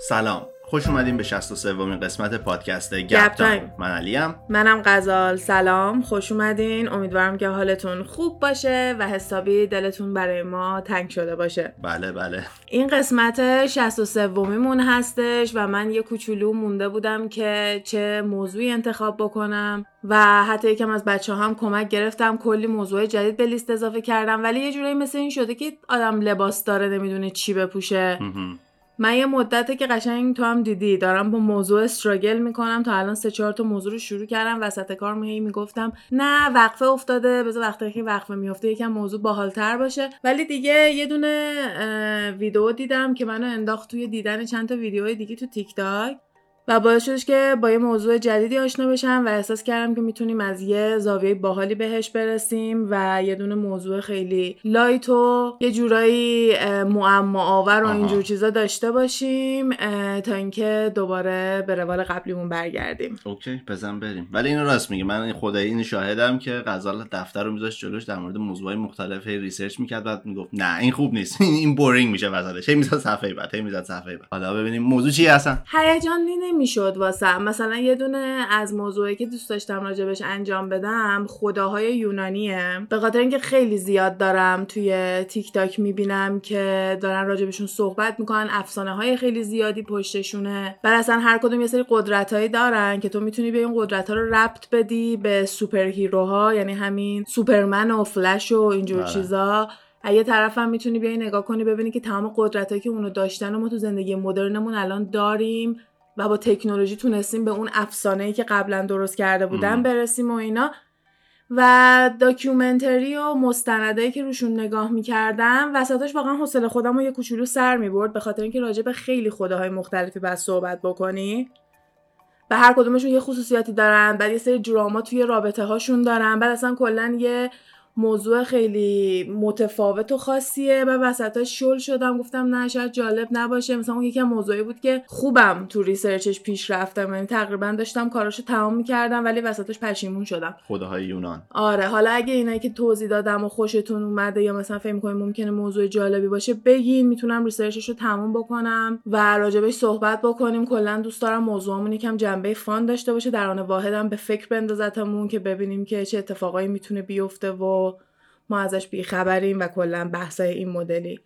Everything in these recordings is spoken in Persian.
سلام. خوش اومدیم به 63 ومین قسمت پادکست گپ تایم. من علیم. منم غزال. سلام. خوش اومدین. امیدوارم که حالتون خوب باشه و حسابی دلتون برای ما تنگ شده باشه. بله بله. این قسمت 63 ومیمون هستش و من یه کوچولو مونده بودم که چه موضوعی انتخاب بکنم و حتی یکم از بچه هم کمک گرفتم. کلی موضوع جدید به لیست اضافه کردم. ولی یه جورایی مثل این شده که آدم لباس داره نمی‌دونه چی بپوشه. من یه مدته که قشنگ تو هم دیدی دارم با موضوع struggle می‌کنم. تا الان سه چهار تا موضوع رو شروع کردم وسط کار می می‌گفتم نه وقفه افتاده. بذار وقتی که وقفه میفته یکم موضوع باحالتر باشه. ولی دیگه یه دونه ویدیو دیدم که منو انداخت توی دیدن چند تا ویدیو دیگه تو تیک تاک. و باعث شدش که با یه موضوع جدیدی آشنا بشم و احساس کردم که می‌تونیم از یه زاویه باحالی بهش برسیم و یه دونه موضوع خیلی light و یه جورایی معما آور و اینجور چیزا داشته باشیم تا اینکه دوباره به روال قبلیمون برگردیم. Okay بزن بریم. ولی اینو راست میگه. من خدایی این شاهدم که غزال دفتر رو میذاشت جلوش در مورد موضوعای مختلف research می‌کرد بعد می‌گفت نه این خوب نیست. این boring میشه وسطش هی میزد صفحه بعد هی میزد صفحه بعد. حالا ببینیم موضوع چی هستن. هیجان می‌شد واسه مثلا یه دونه از موضوعی که دوست داشتم راجبش انجام بدم خداهای یونانیه. به خاطر اینکه خیلی زیاد دارم توی تیک تاک می‌بینم که دارن راجبشون صحبت می‌کنن افسانه های خیلی زیادی پشتشونه. بر اصلا هر کدوم یه سری قدرت هایی دارن که تو می‌تونی به این قدرت ها رو ربط بدی به superhero ها یعنی همین سوپرمن و فلش و اینجور بله. چیزا. یه طرف هم می‌تونی بیای نگاه کنی ببینی که تمام قدرت که اونو داشتن و ما تو زندگی مدرنمون الان داریم و با تکنولوژی تونستیم به اون افسانه ای که قبلا درست کرده بودن برسیم و اینا. و داکیومنتری و مستندایی که روشون نگاه می‌کردم وسطش واقعا حوصله خودم رو یه کوچولو سر می‌برد به خاطر اینکه راجع به خیلی خداهای مختلفی باید صحبت بکنی. و هر کدومشون یه خصوصیاتی دارن بعد یه سری دراما توی رابطه هاشون دارن بعد اصلا کلا یه موضوع خیلی متفاوت و خاصیه. و وسطاش شل شدم. گفتم نه شاید جالب نباشه. مثلا اون یکم موضوعی بود که خوبم تو ریسرچش پیش رفتم. یعنی تقریبا داشتم کاراشو تمام می‌کردم ولی وسطش پشیمون شدم. خداهای یونان. آره حالا اگه اینایی که توضیح دادم و خوشتون اومده یا مثلا فکر می‌کنید ممکنه موضوع جالبی باشه بگین. می‌تونم ریسرچش رو تموم بکنم و راجبش صحبت بکنیم. کلا دوست دارم موضوعمون یکم جنبه فان داشته باشه. در آن واحدم به فکر بندازتمون که ببینیم که چه اتفاقایی می‌تونه بیفته و ما ازش بیخبریم و کلا بحثای این مدلی.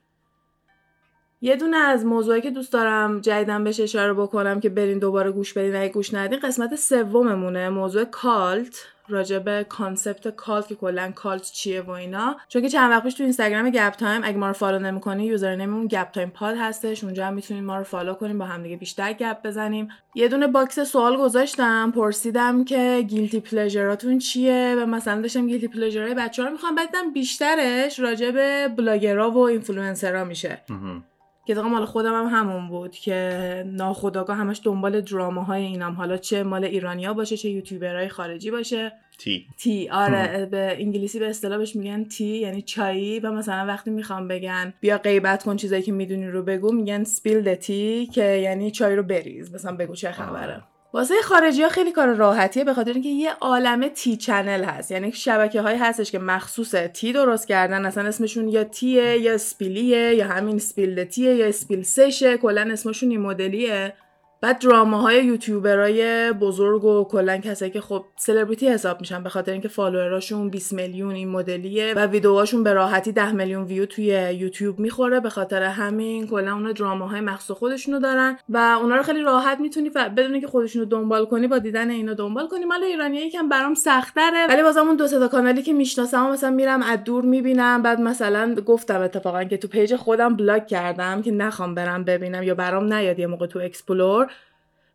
یه دونه از موضوعی که دوست دارم جدیدن بهش اشاره بکنم که برین دوباره گوش بدین. اگه گوش ندین قسمت سوممونه. موضوع cult. راجب concept cult که کلا cult چیه و اینا. چون که چند وقت پیش تو اینستاگرام گپ تایم اگه ما رو follow نمی‌کنی username مون گپ تایم پاد هستش. اونجا هم می‌تونید ما رو follow کنیم با همدیگه بیشتر گپ بزنیم. یه دونه box سوال گذاشتم پرسیدم که guilty pleasure اتون چیه؟ و مثلا داشتم guilty pleasure ای بچه‌ها رو می‌خوام بعدم بیشترش راجب بلاگرا و اینفلوئنسرا میشه. که مال خودم هم همون بود که ناخداگاه همش دنبال دراماهای اینام. حالا چه مال ایرانیا باشه چه یوتیوبرهای خارجی باشه. tea. tea. آره به انگلیسی به اصطلاحش میگن tea یعنی چایی. و مثلا وقتی می‌خوام بگن بیا غیبت کن چیزایی که می‌دونی رو بگو میگن spill tea که یعنی چای رو بریز. مثلا بگو چه خبره. واسه خارجی ها خیلی کار راحتیه به خاطر اینکه یه عالمه tea channel هست. یعنی شبکه های هستش که مخصوص tea درست کردن. اصلا اسمشون یا تیه یا سپیلیه یا همین سپیل تیه یا سپیل سشه. کلا اسمشون این مدلیه. بعد دراما یوتیوبرای بزرگ و کلا کسایی که خب سلبریتی حساب میشن به خاطر اینکه فالووراشون 20 میلیون این مدلیه و ویدیوهاشون به راحتی 10 میلیون ویو توی یوتیوب می‌خوره به خاطر همین کلا اونا دراما مخصوص خودشونو دارن و اونا رو خیلی راحت می‌تونی ف... بدون که خودشونو دنبال کنی با دیدن اینا دنبال کنی. مال ایرانی یکم برام سختره ولی بازم اون دو تا کانالی که می‌شناسم مثلا میرم از دور می‌بینم بعد مثلا گفتم اتفاقا که تو پیج خودم بلاک کردم که نخوام برم ببینم یا برام نیاد یه موقع تو explore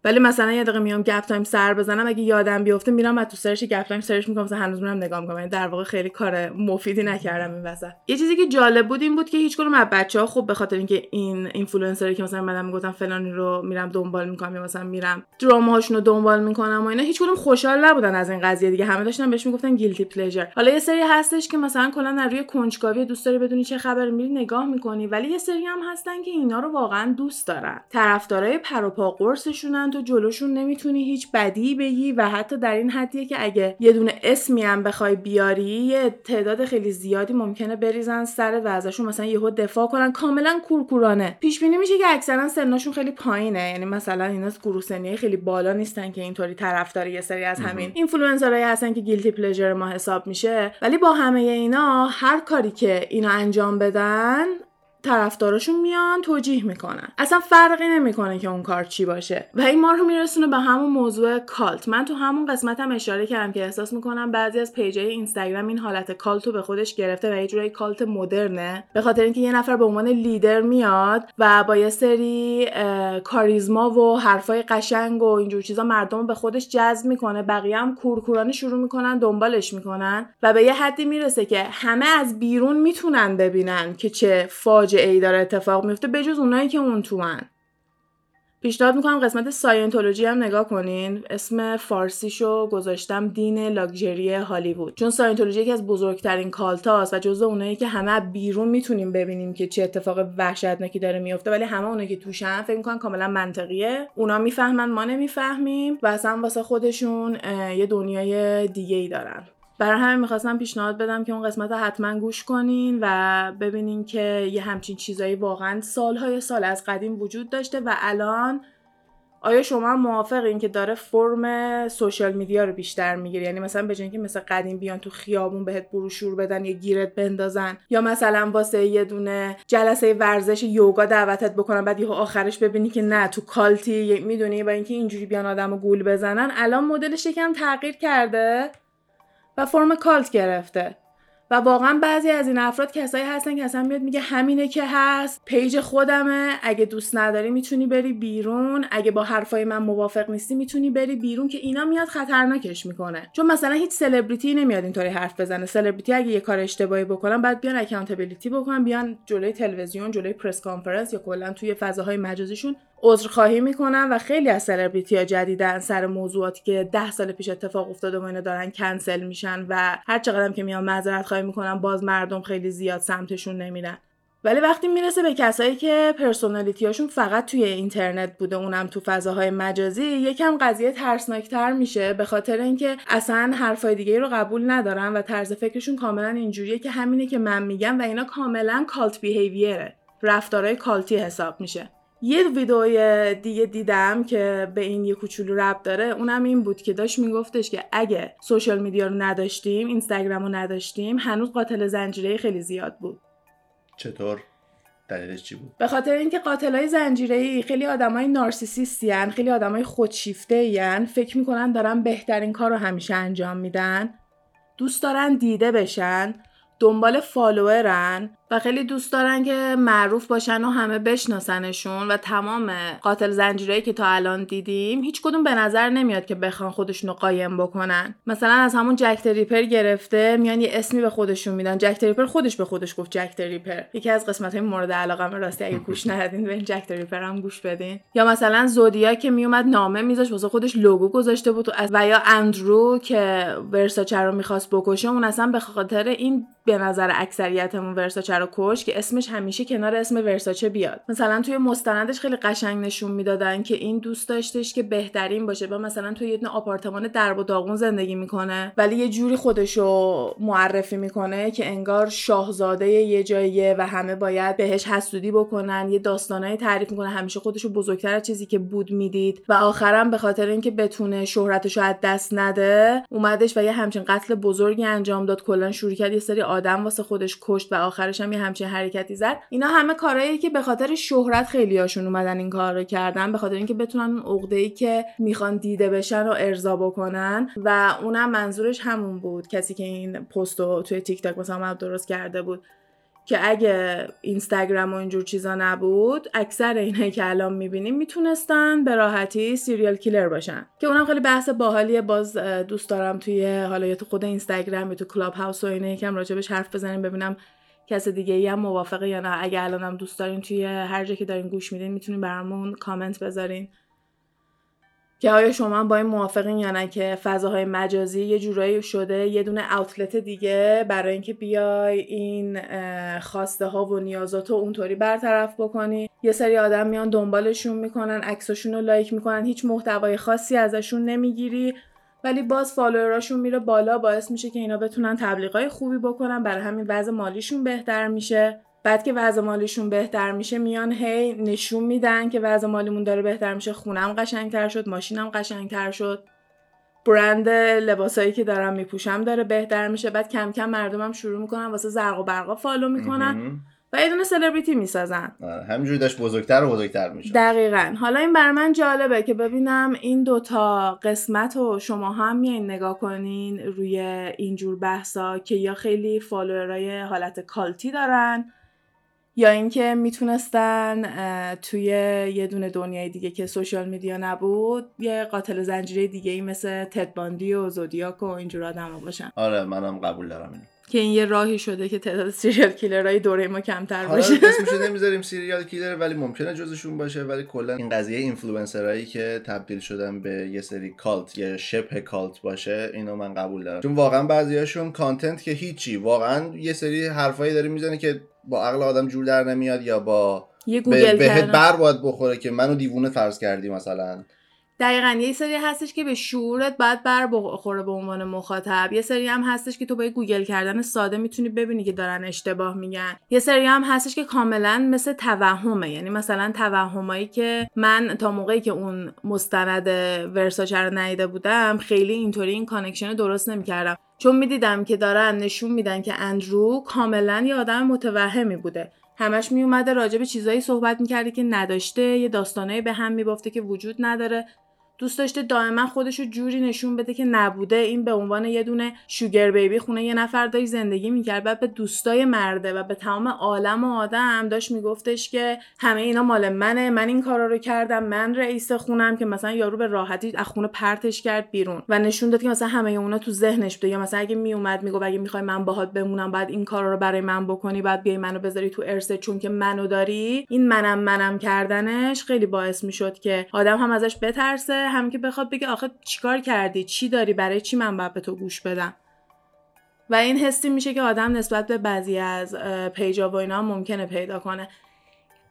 ولی مثلا یه دقیقه میام گپ تایم سر بزنم اگه یادم بیفته میرم از تو search گپ تایم search می‌کنم مثلا هنوز میرم نگاه می‌کنم. یعنی در واقع خیلی کار مفیدی نکردم این وسط. یه چیزی که جالب بود این بود که هیچ کدوم از بچه‌ها خب به خاطر اینکه این اینفلوئنسری که مثلا منم می‌گفتم فلانی رو میرم دنبال می‌کنم یا مثلا میرم دراماهاشون رو دنبال می‌کنم و اینا هیچ کدوم خوشحال نبودن از این قضیه دیگه. همه داشتن بهش می‌گفتن guilty pleasure حالا یه سری هستش که مثلا کلا روی کنجکاوی دوست داری بدونی چه خبر میری نگاه می‌کنی ولی یه سری هم هستن که اینا رو واقعا دوست دارن. طرفدارای پر و پا قرصشونن تو جلوشون نمی‌تونی هیچ بدی بگی و حتی در این حدیه که اگه یه دونه اسمی هم بخوای بیاری یه تعداد خیلی زیادی ممکنه بریزن سر و ازشون مثلا یهو دفاع کنن. کاملا کورکورانه. پیش بینی میشه که اکثرا سنشون خیلی پایینه. یعنی مثلا اینا گروه سنی خیلی بالا نیستن که اینطوری طرفدار یه سری از همین اینفلوئنسرایی هستن که guilty pleasure ما حساب میشه. ولی با همه اینا هر کاری که اینا انجام بدن طرفداراشون میان توجیه می‌کنن. اصلا فرقی نمی‌کنه که اون کار چی باشه. و این ما رو میرسونه به همون موضوع cult. من تو همون قسمتم هم اشاره کردم که احساس می‌کنم بعضی از پیجای اینستاگرام این حالت cult رو به خودش گرفته و یه جورایی cult مدرنه. به خاطر اینکه یه نفر به عنوان لیدر میاد و با یه سری کاریزما و حرفای قشنگ و اینجور چیزا مردم رو به خودش جذب می‌کنه. بقیه هم کورکورانه شروع می‌کنن دنبالش می‌کنن. و به یه حدی می‌رسه که همه از بیرون می‌تونن ببینن که چه فاجعه ای داره اتفاق میفته بجز اونایی که اون تو من. پیشنهاد می‌کنم قسمت ساینتولوژی هم نگاه کنین. اسم فارسیشو گذاشتم دین لاکچری هالیوود. چون ساینتولوژی یکی از بزرگترین کالتاست و جزو اونایی که همه بیرون می‌تونیم ببینیم که چه اتفاق وحشتناکی داره میفته ولی همه اونایی که توشن فکر می‌کنن کاملا منطقیه. اونا می‌فهمن ما نمی‌فهمیم و اصلا واسه خودشون یه دنیای دیگه ای دارن. برای همین می‌خواستم پیشنهاد بدم که اون قسمت رو حتما گوش کنین و ببینین که یه همچین چیزایی واقعا سالهای سال از قدیم وجود داشته و الان آیا شما موافقین که داره فرم سوشال میدیا رو بیشتر می‌گیره؟ یعنی مثلا به که مثل قدیم بیان تو خیابون بهت بروشور بدن یا گیرت بندازن یا مثلا واسه یه دونه جلسه ورزش یوگا دعوتت بکنن بعد یهو آخرش ببینی که نه تو کالتی می‌دونی؟ با اینکه اینجوری بیان آدمو گول بزنن. الان مدلش یکم تغییر کرده. و فرم cult گرفته. و واقعا بعضی از این افراد کسایی هستن که اصلا میاد میگه همینه که هست پیج خودمه. اگه دوست نداری می‌تونی بری بیرون. اگه با حرفای من موافق نیستی می‌تونی بری بیرون که اینا میاد خطرناکش می‌کنه. چون مثلا هیچ سلبریتی نمیاد اینطوری حرف بزنه. سلبریتی اگه یه کار اشتباهی بکنن بعد بیان accountability بکنن بیان جلوی تلویزیون جلوی press conference یا کلا توی فضاهای مجازیشون عذرخواهی می‌کنن و خیلی از سلبریتی ها جدیدن سر موضوعاتی که ده سال پیش اتفاق افتاده و اینا دارن کنسل میشن و هر چقدر که میان معذرت خواهی می‌کنن باز مردم خیلی زیاد سمتشون نمیرن. ولی وقتی می‌رسه به کسایی که هاشون فقط توی اینترنت بوده اونم تو فضاهای مجازی یکم قضیه ترسناکتر میشه به خاطر اینکه اصلا حرفای دیگه رو قبول ندارن و طرز فکرشون کاملا اینجوریه که همینه که من میگم و اینا کاملا کالت بیهیویره رفتارهای کالتی حساب میشه. یه ویدئوی دیگه دیدم که به این یه کوچولو رب داره اونم این بود که داشت میگفتش که اگه سوشال میدیا رو نداشتیم اینستاگرام رو نداشتیم هنوز قاتل زنجیره خیلی زیاد بود. چطور؟ دلیلش چی بود؟ به خاطر اینکه قاتلای زنجیره‌ای خیلی آدمای narcissistی هن خیلی آدمای خودشیفته هن فکر می‌کنن دارن بهترین کار رو همیشه انجام میدن. دوست دارن دیده بشن دنبال followerن و خیلی دوست دارن که معروف باشن و همه بشناسنشون و تمام قاتل زنجیرهایی که تا الان دیدیم هیچ کدوم به نظر نمیاد که بخوان خودشونو قایم بکنن. مثلا از همون جک د ریپر گرفته میان یه اسمی به خودشون میدن. جک د ریپر خودش به خودش گفت جک د ریپر یکی از قسمت های مورد علاقه من راستی اگه گوش ندین به جک د ریپر هم گوش بدین. یا مثلا زودیاک میومد نامه میذاش واسه خودش لوگو گذاشته بود و یا اندرو که ورساچه رو می‌خواست بکشه اون اصلا به خاطر این به نظر اکثریتمون ورساچه رو کش که اسمش همیشه کنار اسم ورساچه بیاد. مثلا توی مستندش خیلی قشنگ نشون می‌دادن که این دوست داشتش که بهترین باشه و مثلا توی یه آپارتمان درب و داغون زندگی می‌کنه ولی یه جوری خودشو معرفی می‌کنه که انگار شاهزاده یه جاییه و همه باید بهش حسودی بکنن یه داستانایی تعریف می‌کنه همیشه خودشو بزرگتر از چیزی که بود می‌دید. و آخرم به خاطر اینکه بتونه شهرتشو از دست نده اومدش و یه همچین قتل بزرگی انجام داد. کلا شروع کرد یه سری آدم واسه خودش کشت و آخرش یه همچین حرکتی زد. اینا همه کارهایی که به خاطر شهرت خیلی هاشون اومدن این کار رو کردن به خاطر اینکه بتونن اون عقده ای که می‌خوان دیده بشن رو ارضا بکنن. و اونم منظورش همون بود کسی که این پست رو توی تیک تاک مثلا درست کرده بود. که اگه اینستاگرام و اینجور چیزا نبود اکثر اینایی که الان می‌بینیم می‌تونستن به راحتی serial killer باشن. که اونم خیلی بحث باحالیه باز دوست دارم توی حالا یا تو خود اینستاگرام یا تو کلاب هاوس و اینه یکم راجبش حرف بزنیم ببینم کس دیگه ای هم موافقه یا نه؟ اگه الانم دوست دارین توی هر جا که دارین گوش میدین می‌تونین برامون کامنت بذارین. که آیا شما با این موافقین یا نه که فضاهای مجازی یه جورایی شده یه دونه اوتلت دیگه برای اینکه بیای این خواسته ها و نیازات رو اونطوری برطرف بکنی؟ یه سری آدم میان دنبالشون می‌کنن عکساشون رو لایک می‌کنن هیچ محتوای خاصی ازشون نمی‌گیری. ولی باز فالووراشون میره بالا باعث میشه که اینا بتونن تبلیغای خوبی بکنن. برای همین وضع مالیشون بهتر میشه. بعد که وضع مالیشون بهتر میشه میان هی نشون میدن که وضع مالیمون داره بهتر میشه. خونم قشنگتر شد ماشینم قشنگتر شد. برند لباسایی که دارم میپوشم داره بهتر میشه. بعد کم کم مردمم شروع می‌کنن واسه زرق و برقا follow می‌کنن. و یه دونه سلبریتی می‌سازن. آره، همینجوری داشت بزرگتر و بزرگتر میشه دقیقا. حالا این بر من جالبه که ببینم این دوتا قسمت رو شما هم میایین نگاه کنین روی اینجور بحثا که یا خیلی followerای حالت cultی دارن یا اینکه می‌تونستن توی یه دونه دنیای دیگه که social media نبود یه قاتل زنجیره‌ای دیگه ای مثل تد باندی و زودیاک و اینجور آدم باشن. آره منم قبول دارم اینو. که این یه راهی شده که تعداد سریال کیلرهای دوره ما کمتر باشه. اسمشو نمی‌ذاریم سریال کیلر ولی ممکنه جزشون باشه. ولی کلا این قضیه اینفلوئنسرایی که تبدیل شدن به یه سری cult یا شبه cult باشه اینو من قبول دارم. چون واقعا بعضیاشون content که هیچی واقعا یه سری حرفایی داره می‌زنه که با عقل آدم جور در نمیاد یا با یه گوگل بهت بر باید بخوره که منو دیوونه فرض کردی مثلا. دقیقا یه سری هستش که به شعورت باید بر بخوره به عنوان مخاطب. یه سری هم هستش که تو با گوگل کردن ساده می‌تونی ببینی که دارن اشتباه میگن. یه سری هم هستش که کاملا مثل توهمه. یعنی مثلا توهمایی که من تا موقعی که اون مستند ورساچه رو ندیده بودم خیلی اینطوری این connection درست نمی‌کردم. چون می‌دیدم که دارن نشون میدن که اندرو کاملا یه آدم متوهمی بوده. همش میومده راجع به چیزایی صحبت می‌کرده که نداشته. یه داستانایی به هم میبافته که وجود نداره. دوست داشته دائما خودشو جوری نشون بده که نبوده. این به عنوان یه دونه شوگر بیبی خونه یه نفر داری زندگی می‌کرد بعد به دوستای مرده و به تمام عالم و آدم داشت میگفتش که همه اینا مال منه من این کارا رو کردم من رئیس خونم که مثلا یارو به راحتی از خونه پرتش کرد بیرون و نشون داد که مثلا همه اونا تو ذهنش بوده. یا مثلا اگه میومد می‌گفت اگه می‌خوای من باهات بمونم بعد این کارا رو برای من بکنی بعد بیای منو بذاری تو ارسه چون که منو داری. این منم منم کردنش خیلی باعث می‌شد که آدم هم ازش بترسه. هم که بخواد بگه آخه چیکار کردی؟ چی داری برای چی من باید به تو گوش بدم؟ و این حسی میشه که آدم نسبت به بعضی از پیجا و اینا ممکنه پیدا کنه.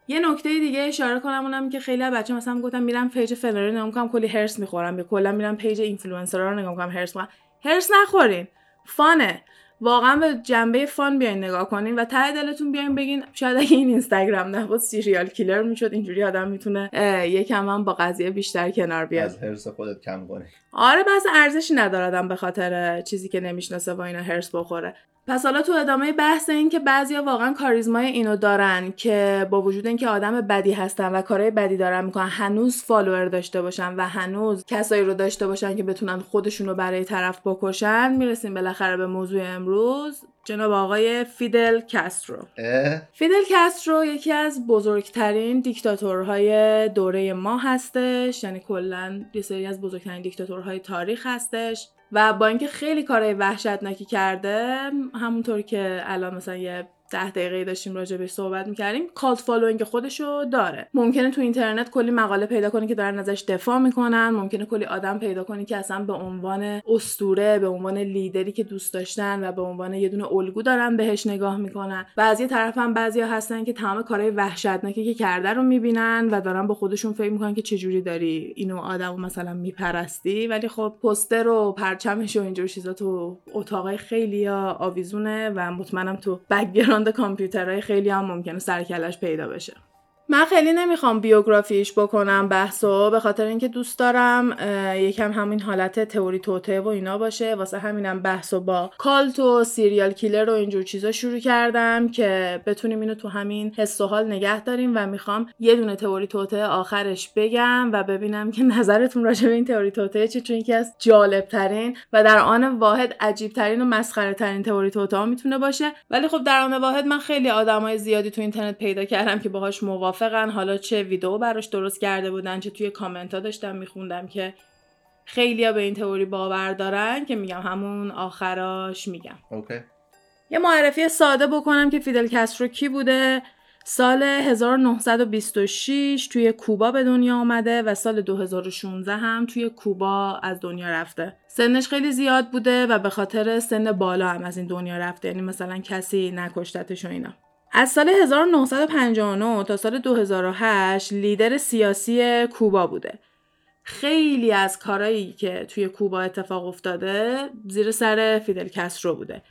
یه نکته دیگه اشاره کنم اونم که خیلی بچه مثلا گفتم میرم پیج فلانی نگاه می‌کنم کلی حرص می‌خورم. یا کلا میرم پیج اینفلوئنسرا رو نگاه می‌کنم حرص می‌خورم. حرص نخورین. funه. واقعا به جنبه fun بیاین نگاه کنین و ته دلتون بیاین بگین شاید اگه این اینستاگرام نبود serial killer می‌شد اینجوری آدم می‌تونه یکم هم با قضیه بیشتر کنار بیاد. از حرص خودت کم کنی آره بس ارزشی نداره به خاطر چیزی که نمی‌شناسه و اینا حرص بخوره. پس حالا تو ادامه بحث این که بعضیا واقعا کاریزمای اینو دارن که با وجود اینکه آدم بدی هستن و کارهای بدی دارن می‌کنن هنوز follower داشته باشن و هنوز کسایی رو داشته باشن که بتونن خودشون رو برای طرف بکشن می‌رسیم بالاخره به موضوع امروز. جناب آقای فیدل کاسترو. فیدل کاسترو یکی از بزرگترین دیکتاتورهای دوره ما هستش یعنی کلا یه سری از بزرگترین دیکتاتورهای تاریخ هستش. و با اینکه خیلی کارهای وحشتناکی کرده همونطور که الان مثلا یه ده دقیقه داشتیم راجع بهش صحبت می‌کردیم. cult following خودشو داره. ممکنه تو اینترنت کلی مقاله پیدا کنی که دارن ازش دفاع می‌کنن. ممکنه کلی آدم پیدا کنی که اصلا به عنوان اسطوره به عنوان leaderی که دوست داشتن و به عنوان یه دونه الگو دارن بهش نگاه می‌کنن. بعضی طرف هم بعضیا هستن که تمام کارهای وحشتناکی که کرده رو می‌بینن و دارن با خودشون فکر می‌کنن که چجوری داری اینو آدمو مثلا میپرستی. ولی خب پوستر و پرچمش و اینجور چیزا تو اتاقای خیلی آویزونه و مطمئنم تو background background کامپیوترهای خیلی هم ممکنه سر و کله‌ش پیدا بشه. من خیلی نمی‌خوام بیوگرافیش بکنم بحثو به خاطر اینکه دوست دارم یکم همین حالت تئوری توته و اینا باشه. واسه همینم بحثو با کالت و سیریال کیلر و اینجور چیزا شروع کردم که بتونیم اینو تو همین حس و حال نگه داریم و می‌خوام یه دونه تئوری توته آخرش بگم و ببینم که نظرتون راجع به این تئوری توته چی چون یکی از جالب ترین و در آن واحد عجیب ترین و مسخره ترین تئوری توته ها می‌تونه باشه. ولی خب در آن واحد من خیلی آدمای زیادی تو اینترنت پیدا کردم که باهاش موافقن. حالا چه ویدیو براش درست کرده بودن چه توی کامنت ها داشتم میخوندم که خیلیا به این تئوری باور دارن که میگم همون آخراش میگم. okay. یه معرفی ساده بکنم که فیدل کسترو کی بوده. سال 1926 توی کوبا به دنیا آمده و سال 2016 هم توی کوبا از دنیا رفته. سنش خیلی زیاد بوده و به خاطر سن بالا هم از این دنیا رفته. یعنی مثلا کسی نکشتتش و اینا. از سال 1959 تا سال 2008 لیدر سیاسی کوبا بوده. خیلی از کارهایی که توی کوبا اتفاق افتاده زیر سر فیدل کسترو بوده.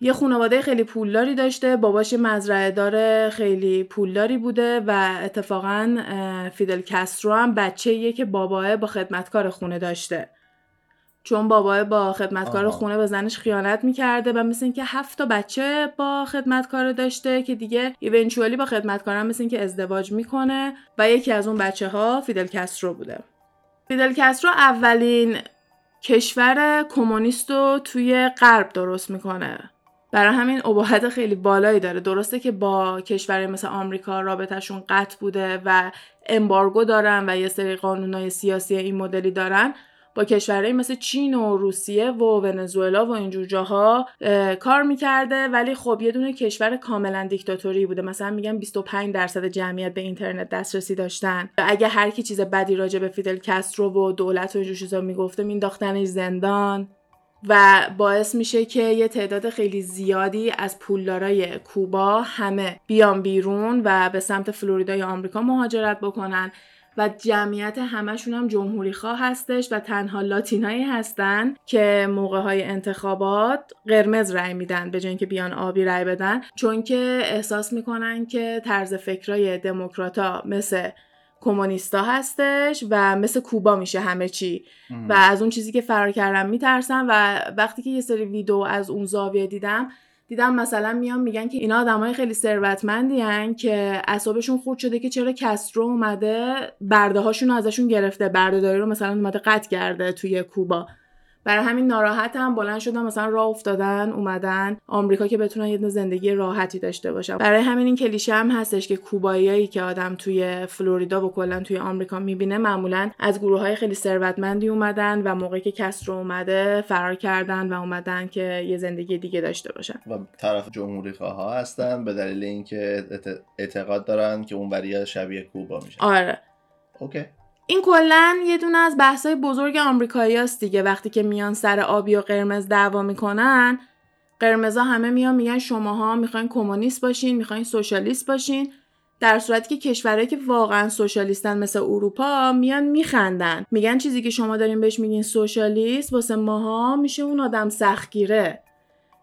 یه خانواده خیلی پولداری داشته باباش مزرعه داره خیلی پولداری بوده و اتفاقا فیدل کسترو هم بچه که باباه با خدمتکار خونه داشته. چون بابا با خدمتکار خونه به زنش خیانت می‌کرده و مثل اینکه هفت تا بچه با خدمتکار داشته که دیگه eventually با خدمتکارم مثل اینکه ازدواج می‌کنه و یکی از اون بچه ها فیدل کسترو بوده. فیدل کسترو اولین کشور کمونیست رو توی غرب درست می‌کنه. برای همین ابهت خیلی بالایی داره. درسته که با کشور مثل آمریکا رابطهشون قطع بوده و embargo دارن و یه سری قانونهای سیاسی این مدلی دارن با کشورهایی مثل چین و روسیه و ونزوئلا و اینجور جاها کار می‌کرده ولی خب یه دونه کشور کاملا دیکتاتوری بوده. مثلا میگن 25 درصد جمعیت به اینترنت دسترسی داشتن. اگه هر کی چیز بدی راجع به فیدل کسترو و دولت و اینجور چیزا می‌گفته مینداختنش زندان. و باعث میشه که یه تعداد خیلی زیادی از پولدارای کوبا همه بیان بیرون و به سمت فلوریدای آمریکا مهاجرت بکنن. و جمعیت همشون هم جمهوری خواه هستش و تنها لاتینایی هستن که موقع های انتخابات قرمز رای میدن به جای که بیان آبی رای بدن. چون که احساس می‌کنن که طرز فکرای دموکراتا مثل کمونیستا هستش و مثل کوبا میشه همه چی. و از اون چیزی که فرار کردم میترسم و وقتی که یه سری ویدیو از اون زاویه دیدم دیدم مثلا میان میگن که اینا آدمای خیلی ثروتمندی که اعصابشون خورد شده که چرا کسترو اومده برده هاشون ازشون گرفته بردهداری رو مثلا اومده قطع کرده توی کوبا. برای همین ناراحتم. بلند شدن مثلا راه افتادن اومدن. آمریکا که بتونن یه زندگی راحتی داشته باشن. برای همین این کلیشه هم هستش که کوباییایی که آدم توی فلوریدا و کلا توی آمریکا می‌بینه معمولا از گروه های خیلی ثروتمندی اومدن و موقعی که کسرو اومده فرار کردن و اومدن که یه زندگی دیگه داشته باشن. و طرف جمهوری خواه هستن به دلیل اینکه اعتقاد دارن که اون شبیه کوبا میشه آره. اوکی. این کلا یه دونه از بحثای بزرگ آمریکایی هست دیگه. وقتی که میان سر آبی و قرمز دعوا می‌کنن قرمزا همه میان میگن شماها می‌خواین کمونیست باشین می‌خواین سوشالیست باشین. در صورتی که کشورهایی که واقعا سوشالیستن مثل اروپا میان میخندن. میگن چیزی که شما دارین بهش میگین سوشالیست واسه ماها میشه اون آدم سختگیره.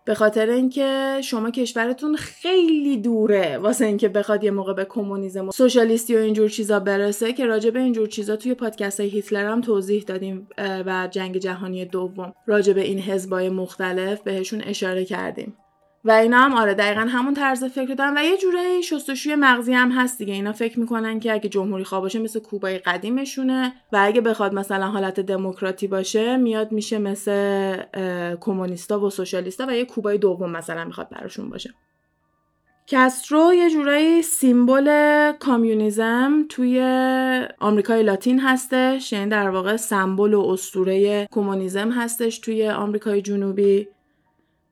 به خاطر اینکه شما کشورتون خیلی دوره واسه اینکه بخواد یه موقع به کمونیسم و سوشالیستی و اینجور چیزا برسه که راجع به اینجور چیزا توی پادکست های هیتلر هم توضیح دادیم و جنگ جهانی دوم راجع به این حزبای مختلف بهشون اشاره کردیم. و اینا هم آره دقیقا همون طرز فکر دارن و یه جوره شستشوی مغزی هم هست دیگه. اینا فکر می‌کنن که اگه جمهوری خواه باشه مثل کوبای قدیمشونه و اگه بخواد مثلا حالت دموکراتی باشه میاد میشه مثل کمونیستا و سوشالیستا و یه کوبای دوم مثلا می‌خواد براشون باشه. کسترو یه جورایی سیمبل کامیونیزم توی آمریکای لاتین هستش. یعنی در واقع سمبل و اسطوره کمونیسم هستش توی آمریکای جنوبی.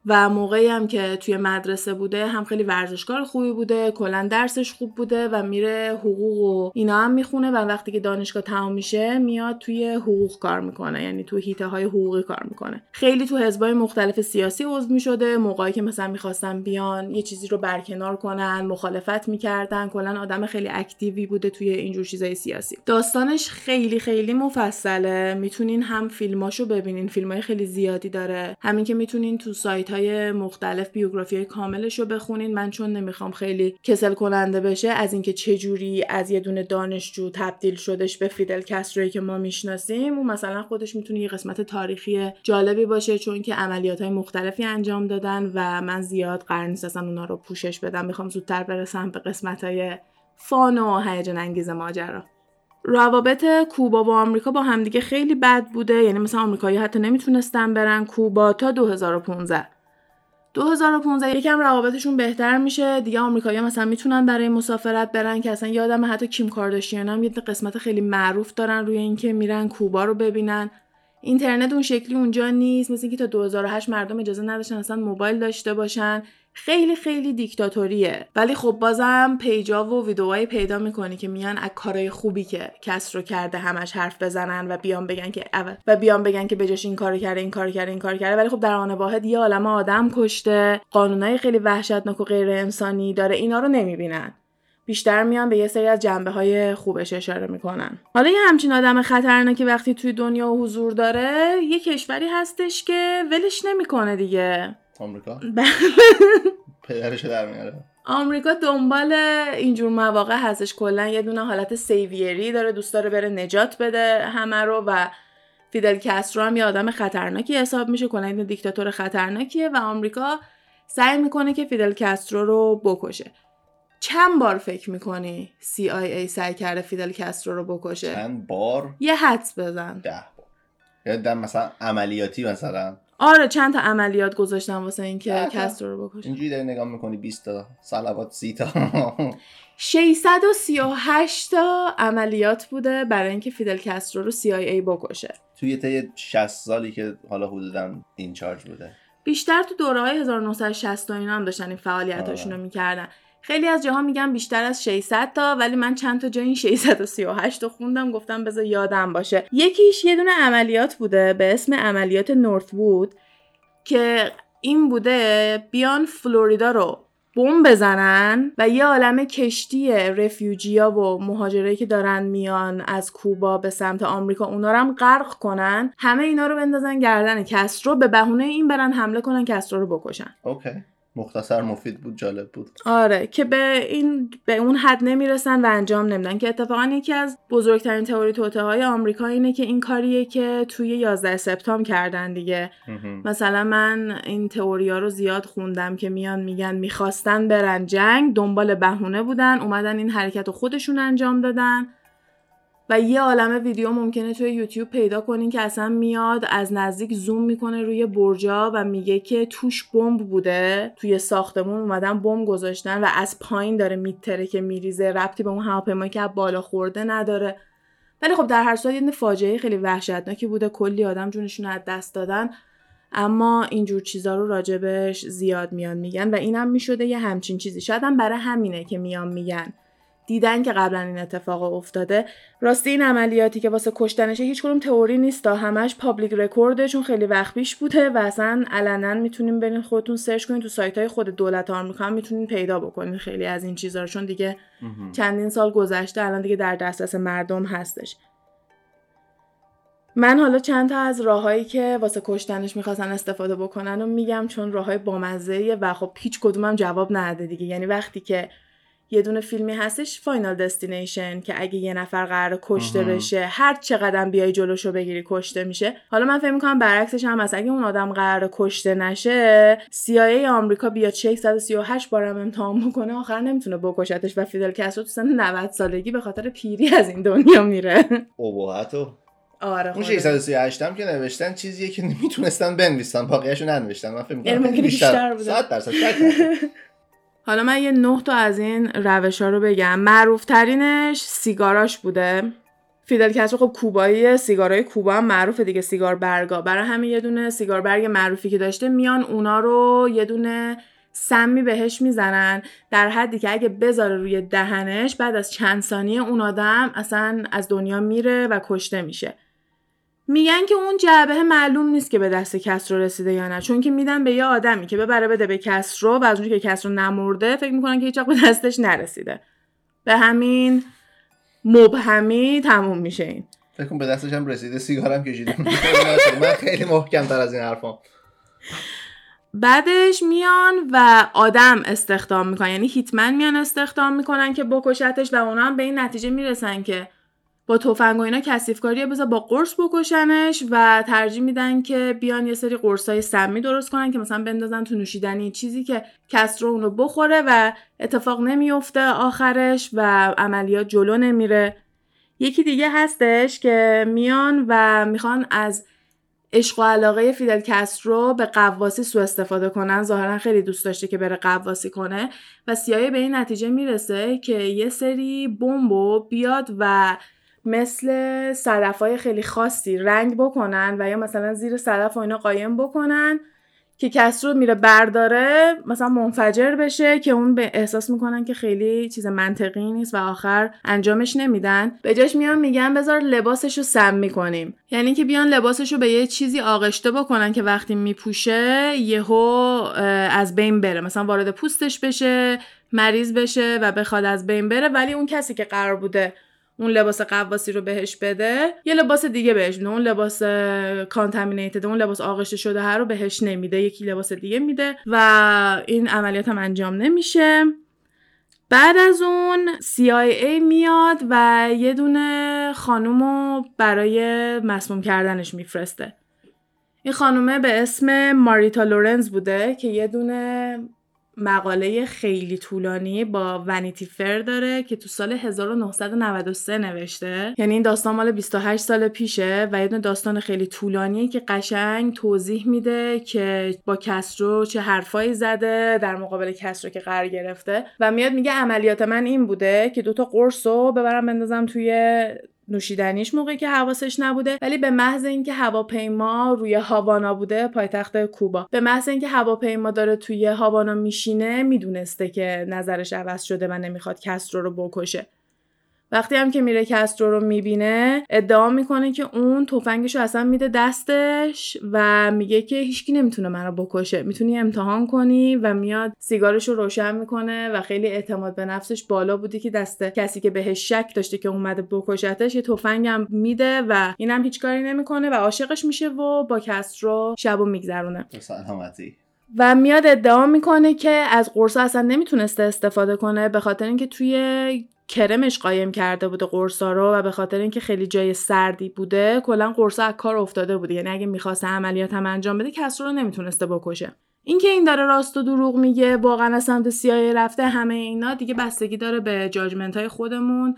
و موقعی هم که توی مدرسه بوده هم خیلی ورزشکار خوبی بوده کلا درسش خوب بوده و میره حقوق و اینا هم می‌خونه و وقتی که دانشگاه تمام میشه میاد توی حقوق کار می‌کنه یعنی تو هیته های حقوقی کار می‌کنه. خیلی تو حزبای مختلف سیاسی عضو می‌شده موقعی که مثلا می‌خواستن بیان یه چیزی رو برکنار کنن مخالفت می‌کردن کلا آدم خیلی اکتیوی بوده توی اینجور چیزای سیاسی. داستانش خیلی خیلی مفصله. می‌تونین هم فیلماشو ببینین فیلمای خیلی زیادی داره. همین که می‌تونین تو سایت های مختلف بیوگرافی های کاملش رو بخونین. من چون نمی‌خوام خیلی کسل کننده بشه از اینکه چه جوری از یه دونه دانشجو تبدیل شدش به فیدل کستروی که ما می‌شناسیم اون مثلا خودش می‌تونه یه قسمت تاریخی جالبی باشه چون که عملیات های مختلفی انجام دادن و من زیاد قرار نیست اونا رو پوشش بدم. می‌خوام زودتر برسم به قسمت های فان و هیجان انگیز ماجرا. روابط کوبا و آمریکا با همدیگه خیلی بد بوده. یعنی مثلا آمریکایی حتی نمی‌تونستن برن کوبا تا 2015 2015 یکم روابطشون بهتر میشه. دیگه آمریکایی‌ها مثلا می‌تونن برای مسافرت برن که اصلا یادم حتی کیم کارداشیان هم یه قسمت خیلی معروف دارن روی اینکه میرن کوبا رو ببینن. اینترنت اون شکلی اونجا نیست مثل اینکه تا 2008 مردم اجازه نداشتن اصلا موبایل داشته باشن. خیلی خیلی دیکتاتوریه. ولی خب بازم پیجا و ویدیوهایی پیدا می‌کنی که میان از کارهای خوبی که کس رو کرده همش حرف بزنن و بیان بگن که و بیان بگن که بجاش این کارو کرده این کار کرده این کار کرده. ولی خب در آن واحد یه عالم آدم کشته. قانونای خیلی وحشتناک و غیر انسانی داره. اینا رو نمی‌بینن. بیشتر میان به یه سری از جنبه های خوبش اشاره می‌کنن. حالا یه همچین آدم خطرناکی وقتی توی دنیا حضور داره یه کشوری هستش که ولش نمی‌کنه دیگه. آمریکا؟ بله. پدرش در میاره. آمریکا دنبال اینجور مواقع هستش کلا یه دونه حالت savior ی داره دوست داره بره نجات بده همه رو و فیدل کسترو هم یه آدم خطرناکی حساب میشه کلا این دیکتاتور خطرناکیه و آمریکا سعی می‌کنه که فیدل کسترو رو بکشه. چند بار فکر می‌کنی CIA سعی کرده فیدل کسترو رو بکشه؟ چند بار؟ یه حدس بزن. ده بار. یا مثلا عملیاتی مثلا آره چند تا عملیات گذاشتم واسه اینکه کسترو رو بکشه اینجوری داری نگاه می‌کنی 20 تا صلوات 30 تا. 638 تا عملیات بوده برای اینکه فیدل کسترو رو CIA بکشه. توی طی 60 سالی که حالا حدودا in charge بوده. بیشتر تو دوره های 1960 و اینا هم داشتن این فعالیتاشون رو می‌کردن. خیلی از جاها میگن بیشتر از 600 تا ولی من چند تا جا این 638 رو خوندم گفتم بذار یادم باشه. یکیش یه دونه عملیات بوده به اسم عملیات نورث وود که این بوده بیان فلوریدا رو بمب بزنن و یه عالم کشتی refugee یا و مهاجرایی که دارن میان از کوبا به سمت آمریکا اونا رو هم غرق کنن. همه اینا رو بندازن گردن کسترو به بهونه این برن حمله کنن کسترو رو بکشن. okay. مختصر مفید بود جالب بود. آره که به این به اون حد نمی‌رسن و انجام نمیدن. که اتفاقا یکی از بزرگترین تئوری توطئه های آمریکا اینه که این کاریه که توی 11 سپتامبر کردن دیگه. مثلا من این تئوری ها رو زیاد خوندم که میان میگن می‌خواستن برن جنگ دنبال بهونه بودن اومدن این حرکت رو خودشون انجام دادن. و یه عالم ویدیو ممکنه توی یوتیوب پیدا کنین که اصلا میاد از نزدیک زوم می‌کنه روی برجا و میگه که توش بمب بوده. توی ساختمون اومدن بمب گذاشتن و از پایین داره میتره که میریزه ربطی به اون هواپیمایی که بالا خورده نداره. ولی خب در هر صورت یه فاجعه خیلی وحشتناکی بوده. کلی آدم جونشون از دست دادن. اما اینجور چیزا رو راجبش زیاد میان میگن و اینم می‌شده یه همچین چیزی. شاید هم برای همینه که میان میگن. دیدن که قبلا این اتفاق افتاده راستی این عملیاتی که واسه کشتنشه هیچ کدوم تئوری نیستا همش public record ه چون خیلی وقت پیش بوده و اصلا علنا می‌تونیم برین خودتون search کنین تو سایت های خود دولت آمریکا هم می‌تونین پیدا بکنین خیلی از این چیزا چون دیگه چندین سال گذشته الان دیگه در دسترس مردم هستش. من حالا چند تا از راههایی که واسه کشتنش می‌خواستن استفاده بکنن و میگم چون راههای بامزه و خب هیچ کدومم جواب نده دیگه. یعنی وقتی که یه دونه فیلمی هستش فاینال دستینیشن که اگه یه نفر قرار کشته بشه هر چقدر بیای جلوشو بگیری کشته میشه. حالا من فکر می‌کنم برعکسش هم هست. اگه اون آدم قرار کشته نشه CIA آمریکا بیاد 638 بارم امتحان بکنه آخر نمی‌تونه بکشتش و فیدل کاسترو تو سن 90 سالگی به خاطر پیری از این دنیا میره. اوباهتو آره اون 638 هم که نوشتن چیزیه که نمی‌تونستن بنویسن باقیاشو ننوشتن. من فکر می‌کنم بیشتر, بیشتر بوده. 100 درصد. حالا من یه نه تا از این روش ها رو بگم. معروف ترینش سیگاراش بوده. فیدل کسترو خب کوبایی سیگارای کوبا هم معروفه دیگه سیگار برگا. برای همین یه دونه سیگار برگ معروفی که داشته میان اونا رو یه دونه سمی بهش می‌زنن. در حدی که اگه بذاره روی دهنش بعد از چند ثانیه اون آدم اصلا از دنیا میره و کشته میشه. میگن که اون جعبه معلوم نیست که به دست کسرو رسیده یا نه. چون که میدن به یه آدمی که ببره بده به کسرو و از اونجایی که کسرو نمرده فکر می‌کنن که هیچ به دستش نرسیده. به همین مبهمی تموم میشه این. فکر به دستش هم رسیده سیگارم کشیده. من خیلی محکم تر از این حرفام. بعدش میان و آدم استخدام می‌کنن. یعنی هیتمن میان استخدام می‌کنن که بکشتش و اونا هم به این نتیجه می‌رسن که با تفنگ و اینا کثیف کاریه بذار با قرص بکشنش و ترجیح میدن که بیان یه سری های سمی درست کنن که مثلا بندازن تو نوشیدنی چیزی که کسرو اونو بخوره و اتفاق نمیفته آخرش و عملیات جلو نمیره. یکی دیگه هستش که میان و می‌خوان از عشق و علاقه فیدل کسترو به قواسی سو استفاده کنن. ظاهرا خیلی دوست داشته که بره قواسی کنه و سیایه به این نتیجه می‌رسه که یه سری بمبو بیاد و مثل صدف های خیلی خاصی رنگ بکنن و یا مثلا زیر صدف و اینا قایم بکنن که کسرو میره برداره مثلا منفجر بشه که اون به احساس می‌کنن که خیلی چیز منطقی نیست و آخر انجامش نمیدن. به جاش میان میگن بذار لباسش رو سم می‌کنیم. یعنی که بیان لباسش رو به یه چیزی آغشته بکنن که وقتی میپوشه یهو از بین بره. مثلا وارد پوستش بشه مریض بشه و بخواد از بین بره ولی اون کسی که قرار بوده اون لباس قواسی رو بهش بده یه لباس دیگه بهش میده. اون لباس کانتامینیتد اون لباس آغشته شده هر رو بهش نمیده. یکی لباس دیگه میده و این عملیات هم انجام نمیشه. بعد از اون CIA میاد و یه دونه خانوم رو برای مسموم کردنش میفرسته. این خانومه به اسم ماریتا لورنز بوده که یه دونه مقاله خیلی طولانی با ونیتی فر داره که تو سال 1993 نوشته. یعنی این داستان مال 28 سال پیشه و یه داستان خیلی طولانیه که قشنگ توضیح میده که با کسرو چه حرفایی زده در مقابل کسرو که قرار گرفته. و میاد میگه عملیات من این بوده که دوتا قرص رو ببرم بندازم توی نوشیدنیش موقعی که حواسش نبوده ولی به محض اینکه هواپیما روی هاوانا بوده پایتخت کوبا. به محض اینکه هواپیما داره توی هاوانا میشینه می‌دونسته که نظرش عوض شده و نمی‌خواد کسترو رو بکشه. وقتی هم که میره کسترو رو می‌بینه ادعا می‌کنه که اون تفنگش رو اصلا میده دستش و میگه که هیچکی نمی‌تونه منو بکشه. می‌تونی امتحان کنی و میاد سیگارش رو روشن می‌کنه و خیلی اعتماد به نفسش بالا بودی که دست کسی که بهش شک داشته که اومده بکشتش یه تفنگم میده و اینم هیچ کاری نمی‌کنه و عاشقش میشه و با کسترو شبو میگذرونه. سلامتی. و میاد ادعا می‌کنه که از قرصا اصلا نمی‌تونسته استفاده کنه به خاطر اینکه توی کرمش قایم کرده بوده قرصا رو و به خاطر اینکه خیلی جای سردی بوده کلا قرصا از کار افتاده بوده. یعنی اگه می‌خواسته عملیات هم انجام بده کسرو رو نمی‌تونسته بکشه. اینکه این داره راست و دروغ میگه واقعا از سمت سیای رفته همه اینا دیگه بستگی داره به جاجمنت های خودمون.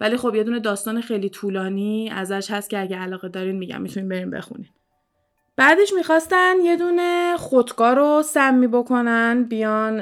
ولی خب یه دونه داستان خیلی طولانی ازش هست که اگه علاقه دارین میگم می‌تونین بریم بخونین. بعدش می‌خواستن یه دونه خودکار رو سمی بکنن بیان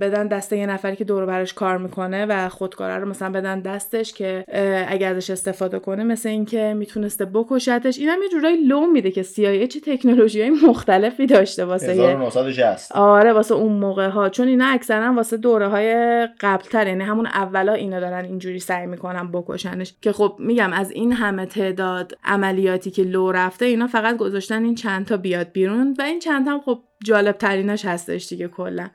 بدن دست یه نفری که دور برش کار می‌کنه و خودکار رو مثلا بدن دستش که اگر ازش استفاده کنه مثل اینکه می‌تونسته بکشتش. اینم یه جورایی لو میده که CIA چه تکنولوژی های مختلفی داشته واسه 1960 آره واسه اون موقع ها. چون اینا اکثرا واسه دوره های قبلتر یعنی همون اولا اینا دارن اینجوری سعی می‌کنن بکشنش. که خب میگم از این همه تعداد عملیاتی که لو رفته اینا فقط گذاشتن این چند تا بیاد بیرون و این چند هم خب جالب ترینش هستش دیگه کلا.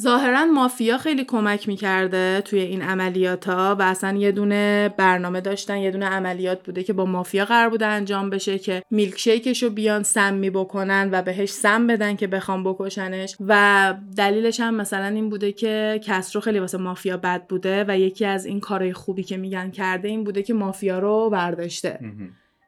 ظاهرا مافیا خیلی کمک می‌کرده توی این عملیات ها و اصلا یه دونه برنامه داشتن یه دونه عملیات بوده که با مافیا قرار بوده انجام بشه که میلک رو بیان سمی بکنن و بهش سم بدن که بخوام بکشنش. و دلیلش هم مثلا این بوده که کسرو خیلی واسه مافیا بد بوده و یکی از این کارهای خوبی که میگن کرده این بوده که مافیا رو برداشته.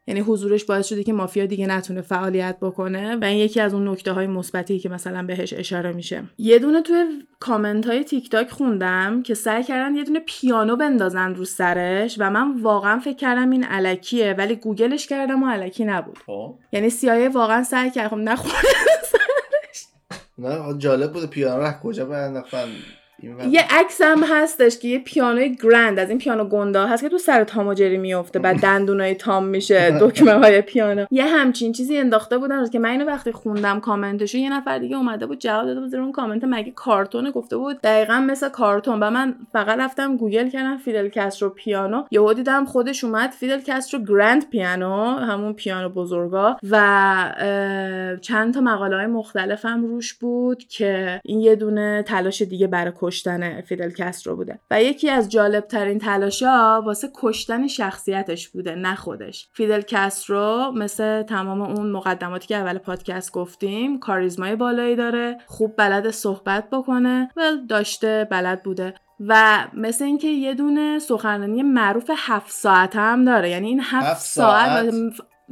یعنی حضورش باعث شده که مافیا دیگه نتونه فعالیت بکنه و این یکی از اون نکته های مثبتی که مثلا بهش اشاره میشه. یه دونه توی کامنت های تیک تاک خوندم که سعی کردن یه دونه پیانو بندازن رو سرش و من واقعا فکر کردم این الکیه ولی گوگلش کردم و الکی نبود. خب. یعنی CIA واقعا سعی کرد خب نخوره سرش نه جالب بود پیانو رو کجا بنداختن یه عکس هم هستش که یه پیانوی grand از این پیانو گنده ها هست که تو سر تام و جری میفته بعد دندونای تام میشه دکمه های پیانو. یه همچین چیزی انداخته بودن که من اینو وقتی خوندم کامنتشو یه نفر دیگه اومده بود جواب داده بود اون کامنت مگه کارتونه؟ گفته بود دقیقا مثل کارتون. و من فقط رفتم گوگل کردم فیدل کاسترو پیانو. یهو دیدم خودش اومد فیدل کاسترو grand piano همون پیانو بزرگا. و چند تا مقاله های مختلف هم روش بود که این یه دونه تلاش دیگه برای کشتن فیدل کسترو بوده. و یکی از جالب ترین تلاشا واسه کشتن شخصیتش بوده نه خودش. فیدل کسترو مثل تمام اون مقدماتی که اول پادکست گفتیم کاریزمای بالایی داره خوب بلد صحبت بکنه. و داشته بلد بوده. و مثل اینکه یه دونه سخنرانی معروف هفت ساعت هم داره. یعنی این هفت, ساعت,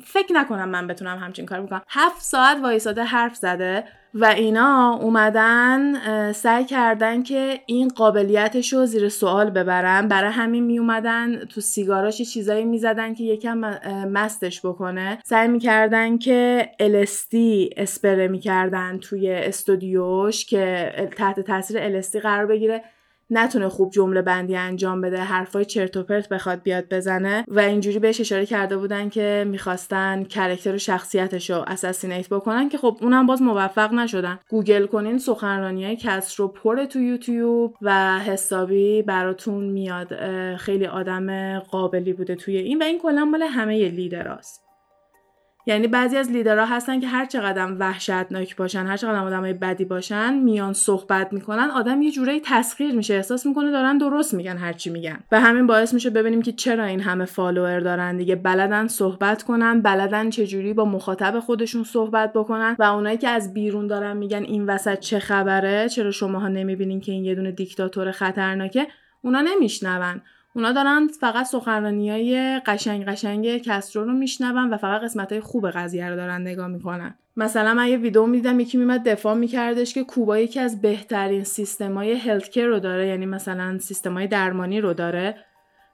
فکر نکنم من بتونم همچین کار بکنم. هفت ساعت وایساده حرف زده و اینا اومدن سعی کردن که این قابلیتش رو زیر سوال ببرن. برای همین می اومدن تو سیگاراش چیزایی می‌زدن که یکم مستش بکنه. سعی می‌کردن که LSD اسپری می‌کردن توی استودیوش که تحت تاثیر LSD قرار بگیره. نتونه خوب جمله بندی انجام بده حرفای چرت و پرت بخواد بیاد بزنه. و اینجوری بهش اشاره کرده بودن که می‌خواستن character و شخصیتش رو assassinate بکنن که خب اونم باز موفق نشدن. گوگل کنین سخنرانی های کسترو پره تو یوتیوب و حسابی براتون میاد. خیلی آدم قابلی بوده توی این و این کلا مال همه لیدراست. یعنی بعضی از لیدرها هستن که هر چقدر وحشتناک باشن هر چقدر آدمای بدی باشن میان صحبت می‌کنن آدم یه جورایی تسخیر میشه احساس می‌کنه دارن درست میگن هرچی میگن. و همین باعث میشه ببینیم که چرا این همه فالوور دارن دیگه. بلدن صحبت کنن بلدن چجوری با مخاطب خودشون صحبت بکنن و اونایی که از بیرون دارن میگن این وسط چه خبره چرا شماها نمی‌بینین که این یه دونه دیکتاتور خطرناکه اونا نمیشنون. اونا دارن فقط سخنرانی های قشنگ قشنگ کسرو رو میشنون و فقط قسمت های خوب قضیه رو دارن نگاه می‌کنن. مثلا من یه ویدیو می‌دیدم یکی میمد دفاع میکردش که کوبا یکی از بهترین سیستمای هلت رو داره یعنی مثلا سیستمای درمانی رو داره.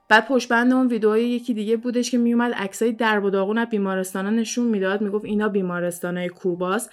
بعد پشت بند اون ویدیو یکی دیگه بودش که میومد عکسای درب و داغون از بیمارستانا نشون می‌داد. می‌گفت اینا بیمارستانای کوباست.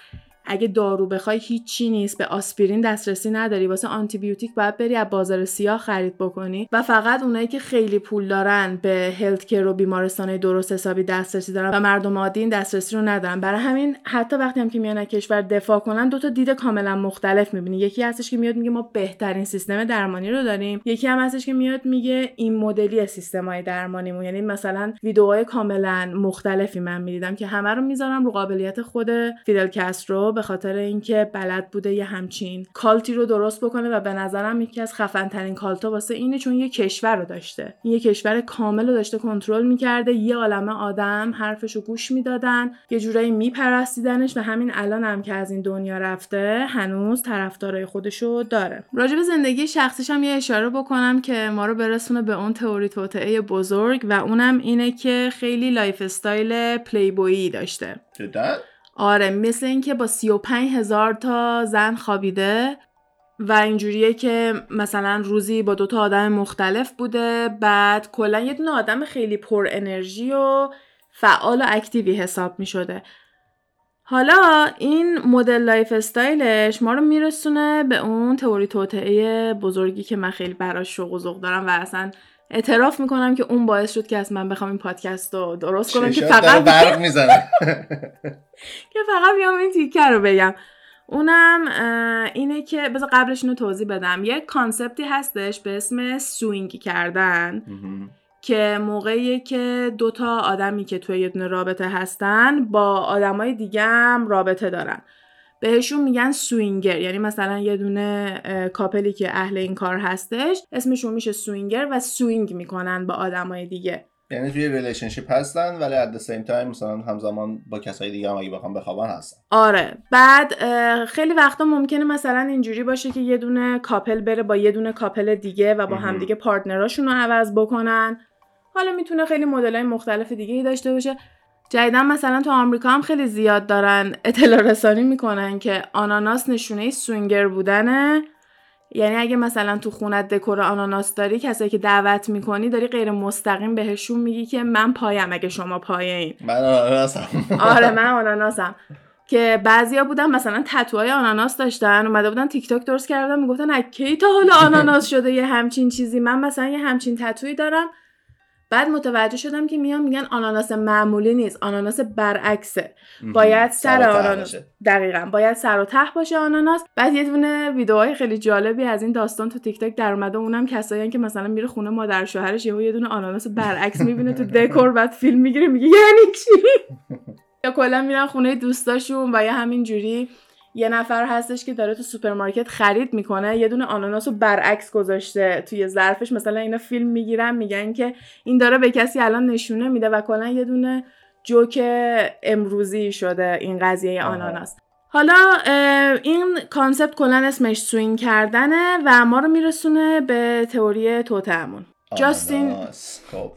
اگه دارو بخوای هیچی نیست به آسپرین دسترسی نداری. واسه آنتی بیوتیک باید بری از بازار سیاه خرید بکنی. و فقط اونایی که خیلی پول دارن به هلت کر و بیمارستان درست حسابی دسترسی دارن و مردم عادی این دسترسی رو ندارن. برای همین حتی وقتی هم که میان کشور دفاع کنن دو تا دید کاملا مختلف می‌بینی. یکی هستش که میاد میگه ما بهترین سیستم درمانی رو داریم. یکی هم هستش که میاد میگه این مدلی سیستمای درمانیمون. یعنی مثلا ویدیوهای کاملا مختلفی من می‌دیدم که همه رو می‌ذارم رو قابلیت خود فیدل کاسترو. به خاطر اینکه بلد بوده یه همچین cult ی رو درست بکنه و به نظرم یکی از خفن ترین cult ا واسه اینه چون یه کشور رو داشته. یه کشور کامل رو داشته کنترل می‌کرده. یه عالمه آدم حرفش رو گوش می‌دادن یه جورایی میپرستیدنش و همین الان هم که از این دنیا رفته هنوز طرفدارای خودشو داره. راجع به زندگی شخصیش هم یه اشاره بکنم که ما رو برسونه به اون تئوری توطئه بزرگ و اونم اینه که خیلی lifestyle playboyی داشته آره مثل اینکه با 35 هزار تا زن خوابیده و اینجوریه که مثلا روزی با دوتا آدم مختلف بوده بعد کلا یه دونه آدم خیلی پر انرژی و فعال و active ی حساب می شده حالا این مدل lifestyle ش ما رو میرسونه به اون تئوری توطئه بزرگی که من خیلی براش شوق و ذوق دارم و اصلا اعتراف می‌کنم که اون باعث شد که از من بخوام این پادکست رو درست کنم که فقط برق می‌زنه. که فقط بیام این تیکه رو بگم. اونم اینه که بذار قبلش اینو توضیح بدم. یه concept ی هستش به اسم swing کردن که موقعی که دوتا آدمی که توی یه دونه رابطه هستن با آدمای دیگه هم رابطه دارن. بهشون میگن swinger. یعنی مثلا یه دونه couple ی که اهل این کار هستش اسمشون میشه swinger و swing می‌کنن با آدمای دیگه. یعنی توی relationship هستن ولی at same time مثلا همزمان با کسای دیگه هم اگه بخوام بخوابن هستن. آره. بعد خیلی وقتا ممکنه مثلا اینجوری باشه که یه دونه couple بره با یه دونه couple دیگه و با همدیگه partner اشون رو عوض بکنن. حالا می‌تونه خیلی مدل های مختلف دیگه داشته باشه. جدیدا مثلا تو آمریکا هم خیلی زیاد دارن اطلاع رسانی می‌کنن که آناناس نشونه swinger بودنه. یعنی اگه مثلا تو خونت دکور آناناس داری کسایی که دعوت می‌کنی داری غیر مستقیم بهشون میگی که من پایم اگه شما پایین. من آناناسم. آره من آناناسم. که بعضیا بودن مثلا تتوهای آناناس داشتن اومده بودن تیک تاک درست کردن می‌گفتن اکی تا حالا آناناس شده یه همچین چیزی؟ من مثلا یه همچین تتویی دارم. بعد متوجه شدم که میان میگن آناناس معمولی نیست آناناس برعکسه. باید سر آناناس دقیقا باید سر و ته باشه آناناس. بعد یه دونه ویدیوهای خیلی جالبی از این داستان تو تیک تاک در اومده اونم کسایی که مثلا میره خونه مادر شوهرش یه دونه آناناس برعکس می‌بینه تو دکور بعد فیلم می‌گیره میگه یعنی چی؟ یا کلا میرن خونه دوستاشون و یا همین جوری یه نفر هستش که داره تو سوپرمارکت خرید می‌کنه یه دونه آناناس رو برعکس گذاشته توی ظرفش. مثلا اینا فیلم می‌گیرن میگن که این داره به کسی الان نشونه میده و کلا یه دونه جوک امروزی شده این قضیه آناناس. حالا این concept کلا اسمش swing کردنه و ما رو میرسونه به تئوری توطئمون جاستین خب.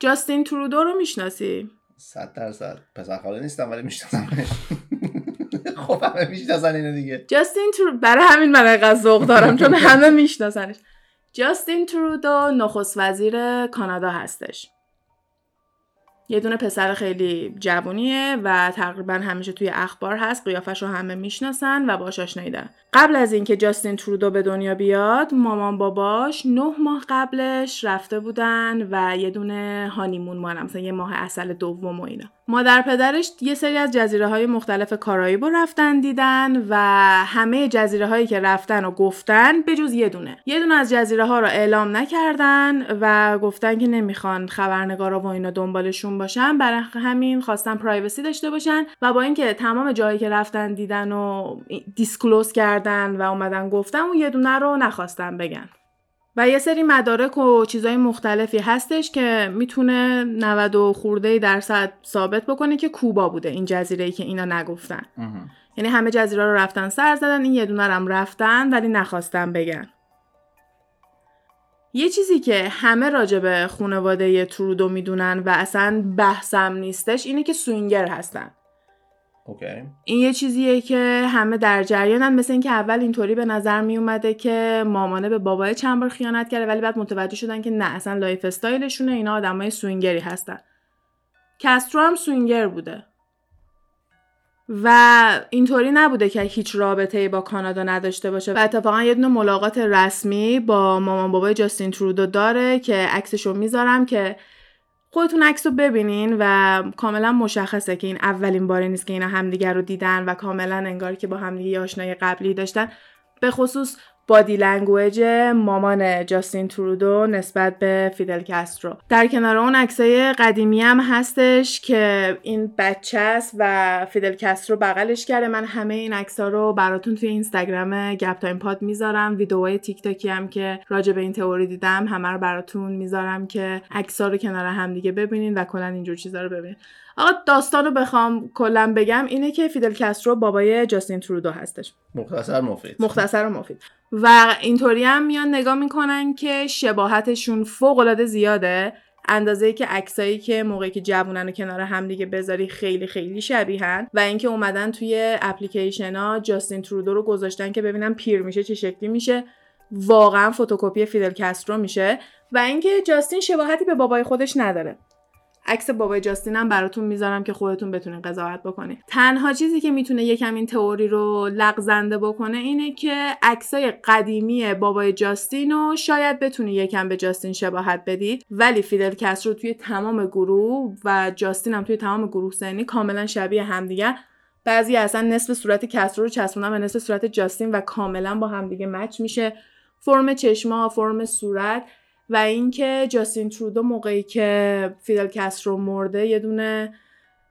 جاستین ترودو رو می‌شناسی؟ صد درصد. پسر خاله نیستم ولی میشناسمش. خب همه می‌شناسن اینو دیگه. جاستین ترودو برای همین من ذوق دارم چون همه میشناسنش. جاستین ترودو نخست وزیر کانادا هستش. یه دونه پسر خیلی جوونیه و تقریبا همیشه توی اخبار هست قیافش رو همه می‌شناسن و باش آشنایی دارن. قبل از اینکه جاستین ترودو به دنیا بیاد مامان باباش نه ماه قبلش رفته بودن و یه دونه هانیمون مانم مثلا یه ماه اصل دوم و اینا. مادر پدرش یه سری از جزیره های مختلف کارائیب رو رفتن دیدن و همه جزیره هایی که رفتن و گفتن به جز یه دونه. یه دونه از جزیره ها رو اعلام نکردن و گفتن که نمی‌خوان خبرنگارا و اینا دنبالشون باشن. برای همین خواستن پرایوسی داشته باشن و با اینکه تمام جایی که رفتن دیدن و دیسکلوز کردن و اومدن گفتن اون یه دونه رو نخواستن بگن. و یه سری مدارک و چیزای مختلفی هستش که می‌تونه 90 و خورده درصد ثابت بکنه که کوبا بوده این جزیره ای که اینا نگفتن. یعنی همه جزیره رو رفتن سر زدن این یه دونه هم رفتن ولی نخواستن بگن. یه چیزی که همه راجع به خانواده ترودو می‌دونن و اصلا بحثم نیستش اینه که سوینگر هستن. این یه چیزیه که همه در جریانن. مثل اینکه اول اینطوری به نظر می اومده که مامانه به باباهه چند بار خیانت کرده ولی بعد متوجه شدن که نه اصلا lifestyle شونه. اینا آدمای swinger ی هستن. کسترو هم swinger بوده. و اینطوری نبوده که هیچ رابطه با کانادا نداشته باشه. و اتفاقا یه دونه ملاقات رسمی با مامان بابای جاستین ترودو داره که عکسشو می‌ذارم که خودتون عکس رو ببینین و کاملا مشخصه که این اولین باری نیست که اینا همدیگر رو دیدن و کاملا انگار که با همدیگه آشنای قبلی داشتن. به خصوص body language مامان جاستین ترودو نسبت به فیدل کسترو در کنار اون عکسای قدیمی هم هستش که این بچه است و فیدل کسترو بغلش کرده. من همه این عکسا رو براتون توی اینستاگرام گپ تایم پاد می‌ذارم. ویدیوهای تیک تاکی هم که راجع به این تئوری دیدم همه رو براتون می‌ذارم که عکسا رو کنار هم دیگه ببینین و کلا اینجور چیزا رو ببینین. آقا داستان رو بخوام کلا بگم اینه که فیدل کسترو بابای جاستین ترودو هستش. مختصر مفید. مختصر و مفید. و اینطوری هم میان نگاه می‌کنن که شباهتشون فوق العاده زیاده. اندازه که عکسایی که موقعی که جوونن و کنار همدیگه بذاری خیلی خیلی شبیهن. و اینکه اومدن توی اپلیکیشن ها جاستین ترودو رو گذاشتن که ببینن پیر میشه چه شکلی میشه. واقعا فتوکپی فیدل کسترو میشه. و اینکه جاستین شباهتی به بابای خودش نداره. عکس بابای جاستین هم براتون می‌ذارم که خودتون بتونین قضاوت بکنید تنها چیزی که می‌تونه یکم این تئوری رو لغزنده بکنه اینه که عکسای قدیمی بابای جاستین رو شاید بتونی یکم به جاستین شباهت بدید ولی فیدل رو توی تمام گروه و جاستین هم توی تمام گروه سنی کاملا شبیه همدیگه. بعضی اصلا نصف صورت کسرو رو چسبوندن به نصف صورت جاستین و کاملا با همدیگه مچ میشه. فرم چشما فرم صورت و اینکه جاستین ترودو موقعی که فیدل کسترو مرده یه دونه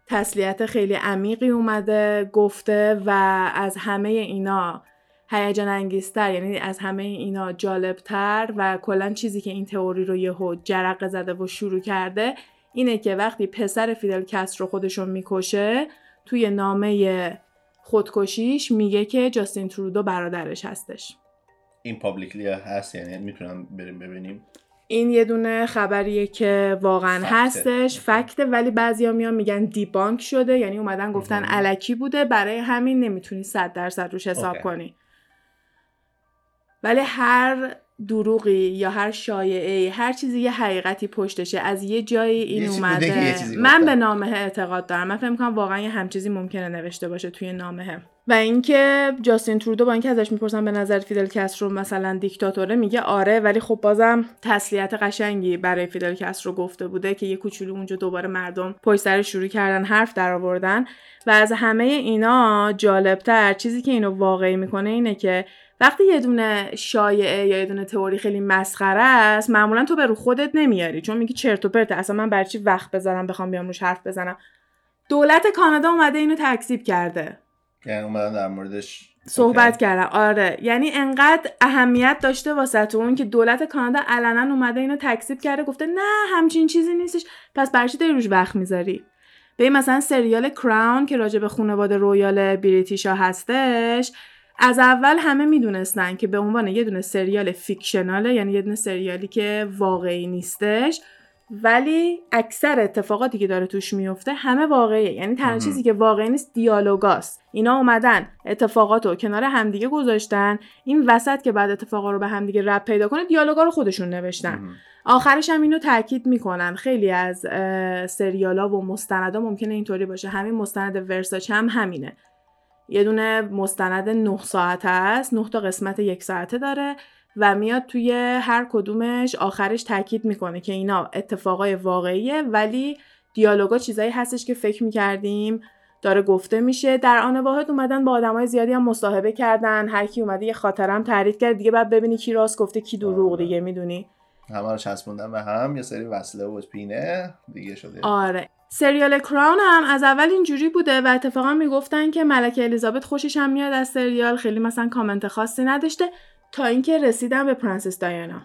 تسلیت خیلی عمیقی اومده گفته و از همه اینا هیجان انگیزتر یعنی از همه اینا جالبتر و کلا چیزی که این تئوری رو یهو جرقه زده و شروع کرده اینه که وقتی پسر فیدل کسترو خودشو می‌کشه توی نامه خودکشیش میگه که جاستین ترودو برادرش هستش. این پابلیکلی هست یعنی می‌تونم بریم ببینیم. این یه دونه خبریه که واقعا هستش فکته. ولی بعضیا میان میگن دیبانک شده یعنی اومدن گفتن علکی بوده برای همین نمی‌تونی صد درصد روش حساب کنی. ولی هر دروغی یا هر شایعه هر چیزی یه حقیقتی پشتشه از یه جایی این اومده. من به نامه اعتقاد دارم. من فکر می‌کنم واقعا یه همچیزی ممکنه نوشته باشه توی نامه و اینکه جاستین ترودو با اینکه ازش می‌پرسن به نظر فیدل کسترو مثلا دیکتاتوره میگه آره ولی خب بازم تسلیت قشنگی برای فیدل کسترو گفته بوده که یه کوچولو اونجا دوباره مردم پشت شروع کردن حرف در آوردن و از همه اینا جالبتر چیزی که اینو واقعی می‌کنه اینه که وقتی یه دونه شایعه یا یه دونه تئوری خیلی مسخره است معمولا تو به رو خودت نمیاری. چون میگی چرت و پرت اصلا من برا چی وقت بذارم بخوام بیام روش حرف بزنم؟ دولت کانادا اومده اینو تکذیب کرده. یعنی اومدن در موردش صحبت کردم. آره. یعنی انقدر اهمیت داشته واسه اون که دولت کانادا علنا اومده اینو تکذیب کرده گفته نه همچین چیزی نیستش. پس برچی داری روش وقت می‌ذاری؟ به مثلا سریال کراون که راجع به خانواده رویال بریتیشا هستش از اول همه می‌دونستن که به عنوان یه دونه سریال فیکشناله یعنی یه دونه سریالی که واقعی نیستش. ولی اکثر اتفاقاتی که داره توش میفته همه واقعیه. یعنی تنها چیزی که واقعی نیست دیالوگاست اینا اومدن اتفاقات رو کنار همدیگه گذاشتن. این وسط که بعد اتفاقا رو به همدیگه رب پیدا کنه دیالوگا رو خودشون نوشتن. آخرش هم اینو تاکید می‌کنن. خیلی از سریالا و مستندا ممکنه اینطوری باشه. همین مستند ورساچ هم همینه. یه دونه مستند 9 ساعته است. 9 تا قسمت یک ساعته داره. و میاد توی هر کدومش آخرش تاکید می‌کنه که اینا اتفاقای واقعیه ولی دیالوگا چیزایی هستش که فکر می‌کردیم داره گفته میشه. در آن واحد اومدن با آدمای زیادی هم مصاحبه کردن. هر کی اومده یه خاطرم تعریف کرد. دیگه بعد ببینی کی راست گفته کی دروغ آره. دیگه می‌دونی؟ همه رو چسبوندن به هم. یه سری وصله و پینه دیگه شده. آره. سریال کراون هم از اول اینجوری بوده و اتفاقا می‌گفتن که ملکه الیزابت خوشش هم میاد از سریال. خیلی مثلا کامنت خاصی نداشته. تا اینکه رسیدم به پرنسس دایانا.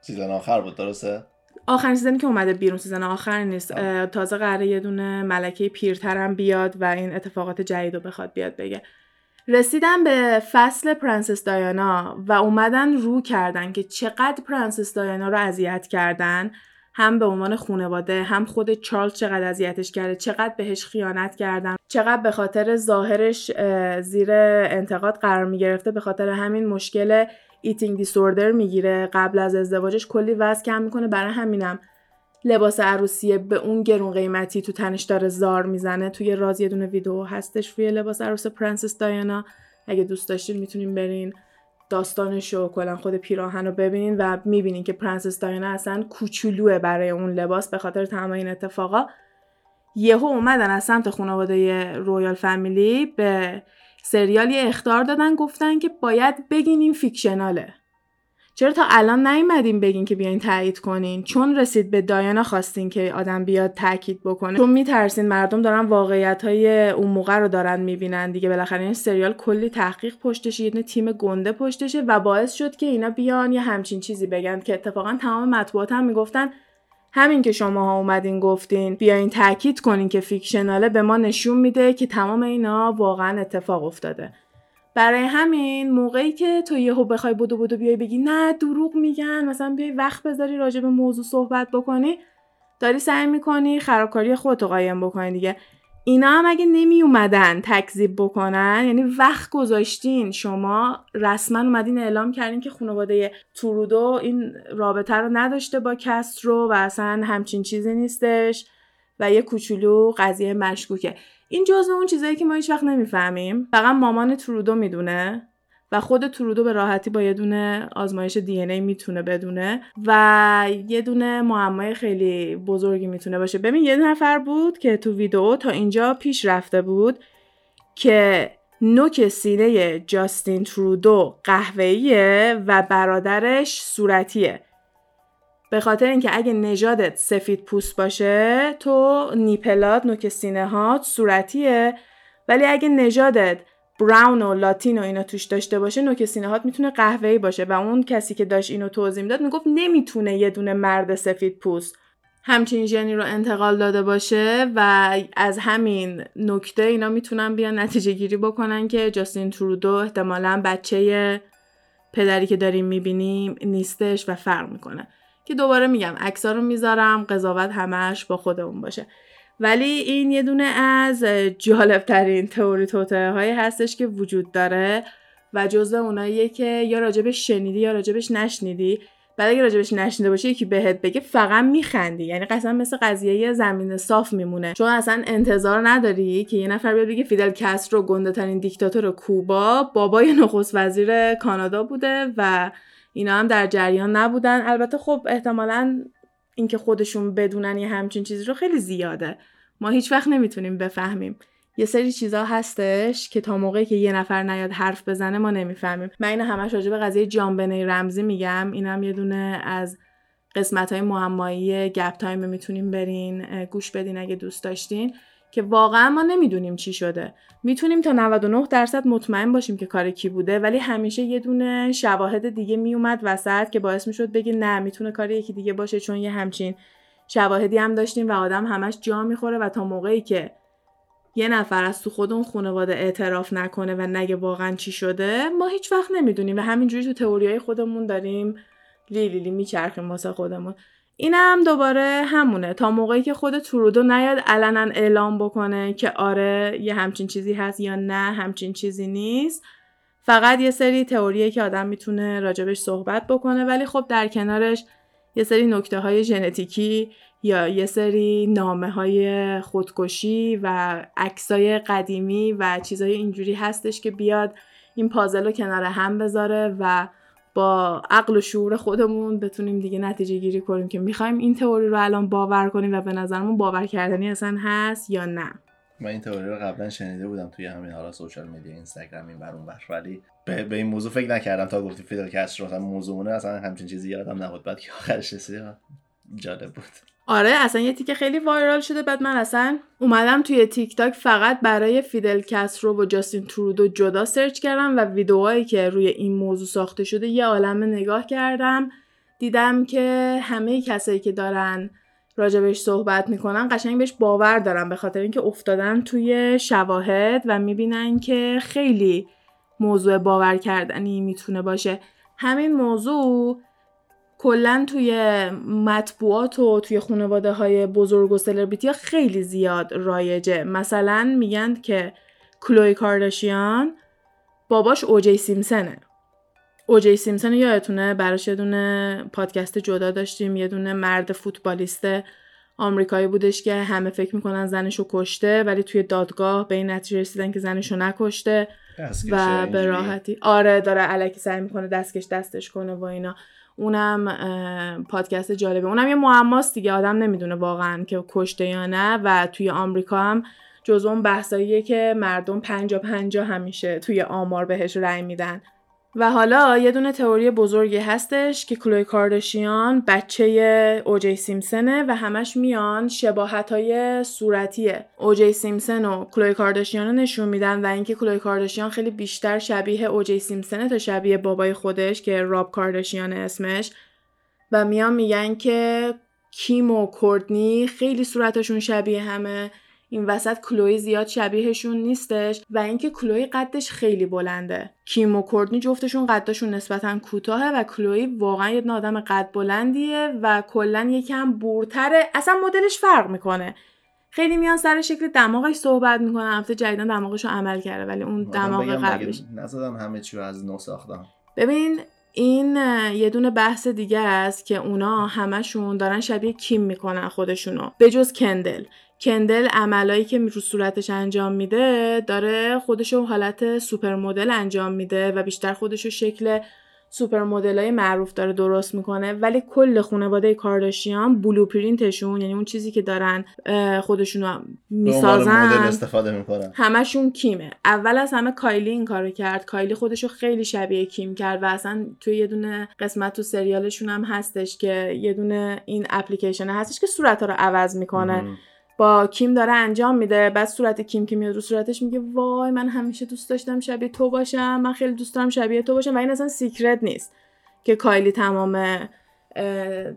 season آخر بود درسته؟ آخرین season ی که اومده بیرون season آخر نیست. تازه قراره یه دونه ملکه پیرترم بیاد و این اتفاقات جدید رو بخواد بیاد بگه. رسیدم به فصل پرنسس دایانا و اومدن رو کردن که چقدر پرنسس دایانا رو اذیت کردن. هم به عنوان خانواده هم خود چارلز چقدر اذیتش کرده چقدر بهش خیانت کردن چقدر به خاطر ظاهرش زیر انتقاد قرار می گرفته به خاطر همین مشکل eating disorder می‌گیره. قبل از ازدواجش کلی وزن کم می‌کنه. برای همینم لباس عروسیه به اون گرون قیمتی تو تنش داره زار می‌زنه. توی راز یه دونه ویدیو هستش روی لباس عروس پرنسس دایانا. اگه دوست داشتین می‌تونین برین. داستانش و کلا خود پیراهن رو ببینین و می‌بینین که پرنسس دایانا اصلا کوچولوه برای اون لباس به خاطر تمام این اتفاقا. یهو اومدن از سمت خانواده رویال فامیلی به سریالی اختار دادن گفتن که باید بگین این فیکشناله. چرا تا الان نیومدین بگین که بیاین تایید کنین؟ چون رسید به دایانا خواستین که آدم بیاد تاکید بکنه. چون میترسین مردم دارن واقعیت های اون موقع رو دارن می‌بینن دیگه. بالاخره این سریال کلی تحقیق پشتشه یه تیم گنده پشتشه و باعث شد که اینا بیان یه همچین چیزی بگن که اتفاقا تمام مطبوعات هم می‌گفتن همین که شما ها اومدین گفتین بیاین تاکید کنین که فیکشناله به ما نشون میده که تمام اینا واقعا اتفاق افتاده. برای همین موقعی که تو یهو بخوای بودو بودو بیای بگی نه دروغ میگن مثلا بیای وقت بذاری راجع به موضوع صحبت بکنی داری سعی می‌کنی خرابکاری خودتو قایم بکنی دیگه. اینا هم اگه نمی اومدن تکذیب بکنن یعنی وقت گذاشتین شما رسما اومدین اعلام کردین که خانواده تورودو این رابطه رو نداشته با کسترو و اصلا همچین چیزی نیستش و یه کوچولو قضیه مشکوکه. این جزء اون چیزایی که ما هیچ وقت نمی‌فهمیم. فقط مامان ترودو می‌دونه و خود ترودو به راحتی با یه دونه آزمایش دی ای می‌تونه بدونه و یه دونه معمای خیلی بزرگی می‌تونه باشه. ببین یه نفر بود که تو ویدیو تا اینجا پیش رفته بود که نوک سینه جاستین ترودو قهوه‌ایه و برادرش صورتیه. به خاطر اینکه اگه نژادت سفید پوست باشه تو نیپلات نوک سینه ها صورتیه. ولی اگه نژادت براون و لاتین و اینا توش داشته باشه نوک سینه هات می‌تونه قهوه‌ای باشه. و اون کسی که داشت اینو توضیح می‌داد می‌گفت نمی‌تونه یه دونه مرد سفید پوست همچین ژنی رو انتقال داده باشه و از همین نکته اینا می‌تونن بیان نتیجه گیری بکنن که جاستین ترودو احتمالا بچه پدری که داریم می‌بینیم نیستش و فرق می‌کنه. که دوباره میگم عکسا رو می‌ذارم قضاوت همش با خودمون باشه. ولی این یه دونه از جالب ترین تئوری توته هایی هستش که وجود داره و جزء اوناییه که یا راجبش شنیدی یا راجبش نشنیدی. بعد اگه راجبش نشنیده باشی یکی بهت بگه فقط میخندی. یعنی قسم مثل قضیه زمین صاف میمونه. چون اصلا انتظار نداری که یه نفر بیاد بگه فیدل کاسترو گنده ترین دیکتاتور کوبا بابای نخست وزیر کانادا بوده و اینا هم در جریان نبودن. البته خب احتمالا اینکه خودشون بدونن یه همچین چیزی رو خیلی زیاده. ما هیچ وقت نمی‌تونیم بفهمیم. یه سری چیزا هستش که تا موقعی که یه نفر نیاد حرف بزنه ما نمی‌فهمیم. من این همش راجع به قضیه جانبنه رمزی میگم. اینم یه دونه از قسمت های معمایی گپ تایم می‌تونیم برین گوش بدین اگه دوست داشتین. که واقعا ما نمی‌دونیم چی شده. می‌تونیم تا 99 درصد مطمئن باشیم که کار کی بوده ولی همیشه یه دونه شواهد دیگه میومد وسط که باعث می‌شد بگی نه می‌تونه کار یکی دیگه باشه چون یه همچین شواهدی هم داشتیم و آدم همش جا می‌خوره و تا موقعی که یه نفر از تو خود اون خانواده اعتراف نکنه و نگه واقعا چی شده ما هیچ وقت نمی‌دونیم. و همینجوری تو تئوریای خودمون داریم لیلی لی میچرخیم واسه خودمون. اینم دوباره همونه. تا موقعی که خود ترودو نیاد علنا اعلام بکنه که آره یه همچین چیزی هست یا نه همچین چیزی نیست. فقط یه سری تئوریه که آدم می‌تونه راجبش صحبت بکنه ولی خب در کنارش یه سری نکته های ژنتیکی یا یه سری نامه های خودکشی و عکسای قدیمی و چیزای اینجوری هستش که بیاد این پازل رو کنار هم بذاره و با عقل و شعور خودمون بتونیم دیگه نتیجه گیری کنیم که می‌خوایم این تئوری رو الان باور کنیم و به نظرمون باور کردنی اصلا هست یا نه. من این تئوری رو قبلا شنیده بودم توی همین حالا سوشال میدیا اینستاگرام این برون بر ولی به, به این موضوع فکر نکردم تا گفتی فیدل کاسترو. مثلا موضوعونه اصلا همچین چیزی یادم نبود. بعد که آخرش رسید جالب بود. آره اصلا یه تیکه خیلی viral شده. بعد من اصلا اومدم توی تیک تاک فقط برای فیدل کاسترو و جاستین ترودو جدا search کردم و ویدیوهایی که روی این موضوع ساخته شده یه عالمه نگاه کردم. دیدم که همه کسایی که دارن راجبش صحبت می‌کنن قشنگ بهش باور دارن به خاطر اینکه افتادن توی شواهد و می‌بینن که خیلی موضوع باور کردنی می‌تونه باشه. همین موضوع کلا توی مطبوعات و توی خانواده های بزرگ و سلبریتی ها خیلی زیاد رایجه. مثلا میگن که کلوی کارداشیان باباش اوجی سیمسنه اوجی سیمسن یادتونه؟ براش یه دونه پادکست جدا داشتیم یه دونه مرد فوتبالیست آمریکایی بودش که همه فکر می‌کنن زنشو کشته ولی توی دادگاه به این نتیجه رسیدن که زنشو نکشته و به راحتی. آره داره علکی سعی می‌کنه دستکش دستش کنه و اینا. اونم پادکست جالبه. اونم یه معماست دیگه آدم نمی‌دونه واقعا که کشته یا نه. و توی آمریکا هم جز اون بحثاییه که مردم پنجا پنجا همیشه توی آمار بهش رأی میدن. و حالا یه دونه تئوری بزرگی هستش که کلوی کارداشیان بچه اوجی سیمسنه و همش میان شباهت های صورتیه اوجی سیمسن و کلوی کارداشیان رو نشون میدن و اینکه کلوی کارداشیان خیلی بیشتر شبیه اوجی سیمسنه تا شبیه بابای خودش که راب کارداشیان اسمش. و میان میگن که کیم و کوردنی خیلی صورتشون شبیه همه. این وسط کلوی زیاد شبیهشون نیستش و اینکه کلوی قدش خیلی بلنده. کیم و کوردنی جفتشون قدشون نسبتا کوتاهه و کلوی واقعا یه آدم قد بلندیه و کلا یکم بورتره اصلا مدلش فرق می‌کنه. خیلی میان سر شکل دماغش صحبت می‌کنن. هفته جدیدا دماغش رو عمل کرده ولی اون دماغ قبلش. نزدم همه چی از نو ساختم. ببین این یه دونه بحث دیگه است که اونا همشون دارن شبیه کیم می‌کنن خودشونو. به جز کندل. کندل عملایی که رو صورتش انجام میده داره خودشو حالت super model انجام میده و بیشتر خودشو شکل super model های معروف داره درست می‌کنه. ولی کل خانواده کارداشیان blueprint شون یعنی اون چیزی که دارن خودشون می‌سازن. استفاده می‌کنن. همشون کیمه. اول از همه کایلی این کارو کرد. کایلی خودشو خیلی شبیه کیم کرد و اصلا توی یه دونه قسمت تو سریالشون هم هستش که یه دونه این اپلیکیشن هستش که صورت رو عوض می‌کنه. با کیم داره انجام میده. بعد صورت کیم که میاد رو صورتش میگه وای من همیشه دوست داشتم شبیه تو باشم من خیلی دوست دارم شبیه تو باشم. و این اصلا secret نیست که کایلی تمام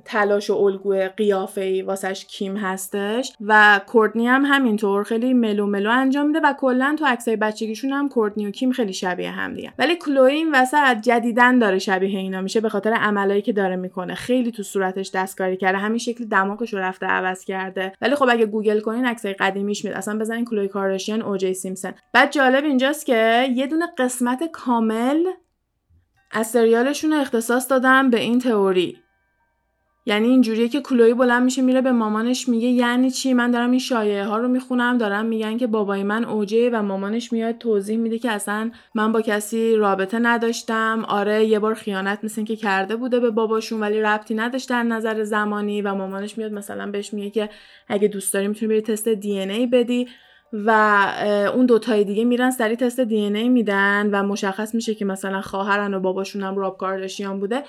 تلاش و الگوی قیافه ای واسش کیم هستش و کورتنی هم همینطور خیلی mellow mellow انجام میده و کلا تو عکسای بچگیشون هم کورتنی و کیم خیلی شبیه هم دیگه. ولی کلوی این وسط جدیدا داره شبیه اینا میشه به خاطر عملایی که داره می‌کنه. خیلی تو صورتش دستکاری کرده. همین شکل دماغش رو رفته عوض کرده. ولی خب اگه گوگل کنین عکسای قدیمیش میاد. اصلا بزنین کلوی کارداشیان او جی سیمپسون بعد جالب اینجاست که یه دونه قسمت کامل از سریالشون اختصاص دادم به این تئوری. یعنی اینجوریه که کلوی بلند میشه میره به مامانش میگه یعنی چی؟ من دارم این شایعه ها رو می‌خونم دارم میگن که بابای من اوجه و مامانش میاد توضیح میده که اصلا من با کسی رابطه نداشتم. آره یه بار خیانت مثل که کرده بوده به باباشون ولی ربطی نداشته نظر زمانی و مامانش میاد مثلا بهش میگه که اگه دوست داری می‌تونی بری تست دی ای بدی و اون دوتای دیگه میرن سری تست دی ای میدن و مشخص میشه که مثلا خواهرن و باباشون هم راب کارداشیان بوده.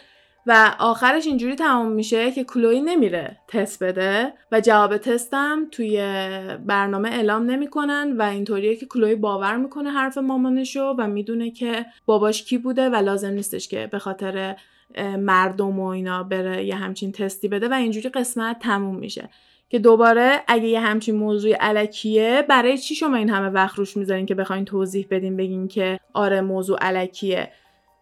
و آخرش اینجوری تمام میشه که کلوی نمیره تست بده و جواب تستم توی برنامه اعلام نمی‌کنن و اینطوریه که کلوی باور می‌کنه حرف مامانشو و می‌دونه که باباش کی بوده و لازم نیستش که به خاطر مردم و اینا بره یه همچین تستی بده و اینجوری قسمت تموم میشه. که دوباره اگه یه همچین موضوع علکیه برای چی شما این همه وقت روش می‌ذارین که بخواین توضیح بدین بگین که آره موضوع علکیه؟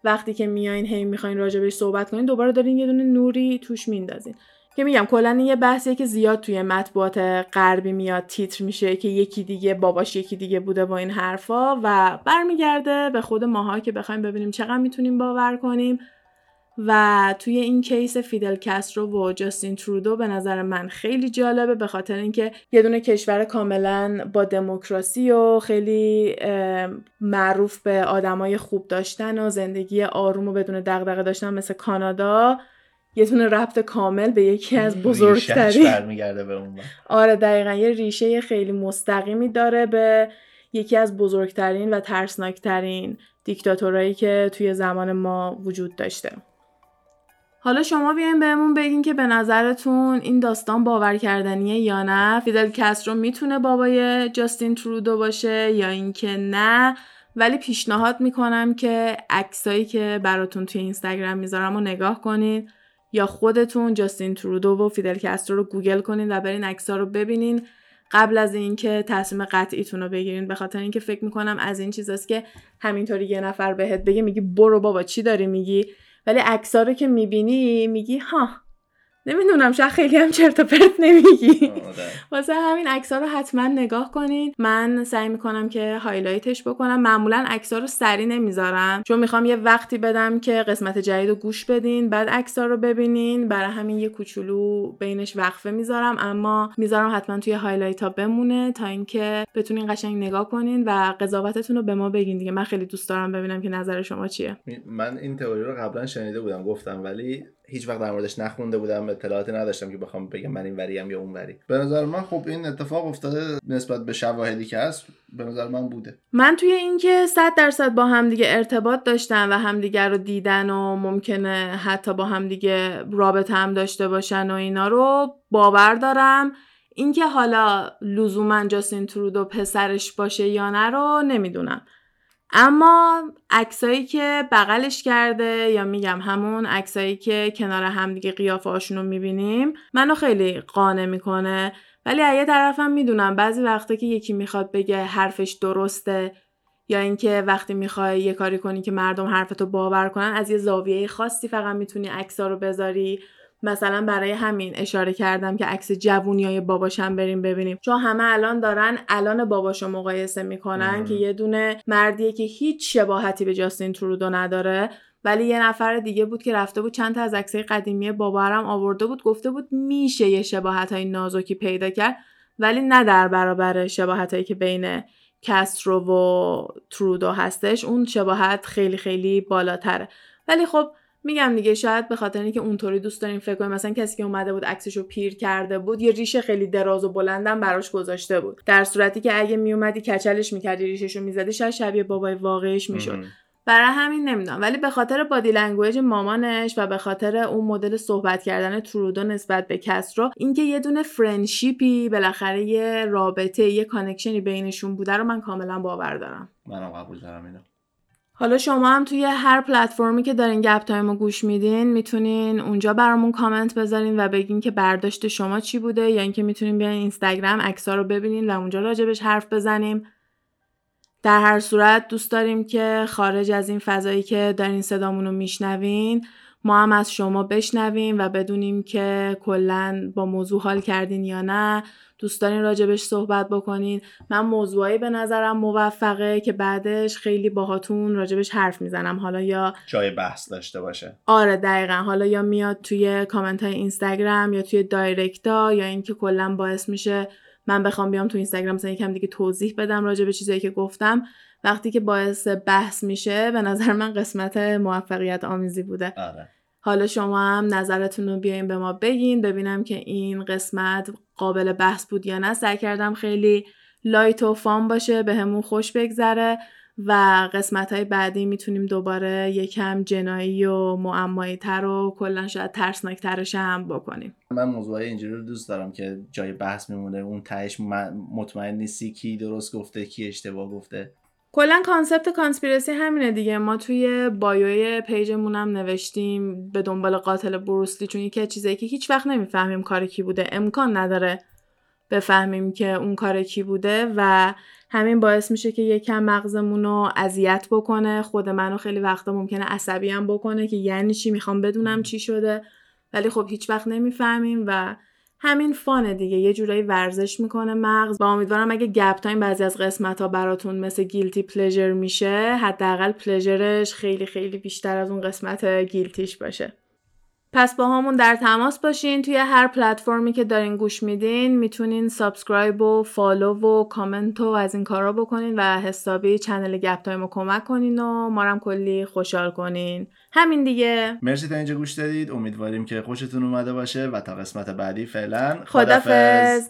وقتی که میایین هی می‌خواین راجبش صحبت کنین دوباره دارین یه دونه نوری توش میندازین. که میگم کلا این یه بحثیه که زیاد توی مطبوعات غربی میاد تیتر میشه که یکی دیگه باباش یکی دیگه بوده با این حرفا و برمیگرده به خود ماها که بخوایم ببینیم چقدر می‌تونیم باور کنیم. و توی این case فیدل کسترو و جاستین ترودو به نظر من خیلی جالبه به خاطر اینکه یه دونه کشور کاملا با دموکراسی و خیلی معروف به آدمای خوب داشتن و زندگی آروم و بدون دغدغه داشتن مثل کانادا یه دونه ربط کامل به یکی از بزرگترین به آره دقیقا یه ریشه خیلی مستقیمی داره به یکی از بزرگترین و ترسناکترین دیکتاتورایی که توی زمان ما وجود داشته. حالا شما بیاین بهمون بگین که به نظرتون این داستان باور کردنیه یا نه؟ فیدل کسترو می‌تونه بابای جاستین ترودو باشه یا اینکه نه؟ ولی پیشنهاد می‌کنم که عکسایی که براتون توی اینستاگرام می‌ذارم رو نگاه کنید یا خودتون جاستین ترودو و فیدل کسترو رو گوگل کنین و برین عکس‌ها رو ببینین. قبل از اینکه تصمیم قطعیتون رو بگیرین به خاطر اینکه فکر می‌کنم از این چیزاست که همینطوری یه نفر بهت بگه میگی برو بابا چی داری میگی؟ ولی عکس‌ها رو که می‌بینی میگی ها نمی‌دونم شاید خیلی هم چرت و پرت نمیگی. آره. واسه همین عکس رو حتما نگاه کنین. من سعی می‌کنم که highlight ش بکنم. معمولا عکس رو سریع نمی‌ذارم. چون می‌خوام یه وقتی بدم که قسمت جدید رو گوش بدین بعد عکس رو ببینین. برای همین یه کوچولو بینش وقفه می‌ذارم. اما می‌ذارم حتما توی highlight ها بمونه تا اینکه بتونین قشنگ نگاه کنین و قضاوتتون رو به ما بگین دیگه. من خیلی دوست دارم ببینم که نظر شما چیه. من این تئوری رو قبلا شنیده بودم گفتم. ولی هیچ وقت در موردش نخونده بودم اطلاعاتی نداشتم که بخوام بگم من این وریم یا اون وری. به نظر من خب این اتفاق افتاده نسبت به شواهدی که هست به نظر من بوده. من توی اینکه 100 درصد با همدیگه ارتباط داشتن و همدیگه رو دیدن و ممکنه حتی با همدیگه رابطه هم داشته باشن و اینا رو باور دارم. اینکه حالا لزوما جاستین ترودو پسرش باشه یا نه رو نمی‌دونم. اما عکسایی که بغلش کرده یا میگم همون عکسایی که کنار همدیگه قیافه هاشون رو می‌بینیم منو خیلی قانع می‌کنه. ولی از یه طرفم می‌دونم بعضی وقتا که یکی می‌خواد بگه حرفش درسته یا اینکه وقتی می‌خوای یه کاری کنی که مردم حرفتو باور کنن از یه زاویه خاصی فقط می‌تونی عکسا رو بذاری. مثلا برای همین اشاره کردم که عکس جوونیای باباشم بریم ببینیم. چون همه الان دارن الان باباشو مقایسه می‌کنن که یه دونه مردیه که هیچ شباهتی به جاستین ترودو نداره. ولی یه نفر دیگه بود که رفته بود چند تا از عکسای قدیمی بابارم آورده بود گفته بود میشه یه شباهت های نازکی پیدا کرد ولی نه در برابر شباهت هایی که بین کسترو و ترودو هستش. اون شباهت خیلی خیلی بالاتره. ولی خب میگم دیگه شاید به خاطر اینکه اونطوری دوست داریم فکر کنیم مثلا کسی که اومده بود عکسشو پیر کرده بود یه ریشه خیلی دراز و بلندم براش گذاشته بود. در صورتی که اگه میومدی کچلش می‌کردی ریششو می‌زدی شاید شبیه بابای واقعیش می‌شد. برای همین نمی‌دونم. ولی به خاطر body language مامانش و به خاطر اون مدل صحبت کردن ترودو نسبت به کسترو اینکه یه دونه friendship ی بالاخره یه رابطه یه connection ی بینشون بوده رو من کاملا باور دارم. منم قبول دارم اینو. حالا شما هم توی هر پلتفرمی که دارین گپ تایم رو گوش میدین می‌تونین اونجا برامون کامنت بذارین و بگین که برداشت شما چی بوده یا اینکه می‌تونین بیاین اینستاگرام عکس‌ها رو ببینین و اونجا راجبش حرف بزنیم. در هر صورت دوست داریم که خارج از این فضایی که دارین صدامون رو میشنوین ما هم از شما بشنویم و بدونیم که کلا با موضوع حال کردین یا نه. دوست دارین راجبش صحبت بکنین. من موضوعی به نظرم موفقه که بعدش خیلی باهاتون راجبش حرف می‌زنم. حالا یا جای بحث داشته باشه. آره دقیقا. حالا یا میاد توی کامنت های اینستاگرام یا توی دایرکتا یا اینکه کلا باعث میشه من بخوام بیام تو اینستاگرام مثلا یکم دیگه توضیح بدم راجع به چیزایی که گفتم. وقتی که باعث بحث میشه به نظر من قسمت موفقیت آمیزی بوده. آره. حالا شما هم نظرتون رو بیاین به ما بگین ببینم که این قسمت قابل بحث بود یا نه. سعی کردم خیلی لایت و فام باشه به همون خوش بگذره. و قسمت های بعدی می‌تونیم دوباره یکم جنایی و معمایی تر و کلا شاید ترسناک ترش هم بکنیم. من موضوع اینجوری رو دوست دارم که جای بحث میمونه. اون تهش مطمئن نیستی کی درست گفته کی اشتباه گفته. کلا concept conspiracy همینه دیگه. ما توی bio ی page مون هم نوشتیم به دنبال قاتل بروسلی چون یکی از چیزایی که هیچ وقت نمی‌فهمیم کار کی بوده. امکان نداره بفهمیم که اون کار کی بوده و همین باعث میشه که یکم مغزمون رو اذیت بکنه. خود منو خیلی وقتا ممکنه عصبی هم بکنه که یعنی چی؟ می‌خوام بدونم چی شده. ولی خب هیچ وقت نمی‌فهمیم و همین fun ه دیگه. یه جورایی ورزش می‌کنه مغز و امیدوارم اگه گپ تایم بعضی از قسمت ها براتون مثل guilty pleasure میشه حداقل pleasure ش خیلی خیلی بیشتر از اون قسمت guilty ش باشه. پس باهامون در تماس باشین. توی هر پلتفرمی که دارین گوش میدین می‌تونین subscribe و follow و کامنت و از این کارا بکنین و حسابی channel گپ تایم رو کمک کنین و ما کلی خوشحال کنین. همین دیگه. مرسی تا اینجا گوش دادید. امیدواریم که خوشتون اومده باشه و تا قسمت بعدی فعلا خدافظ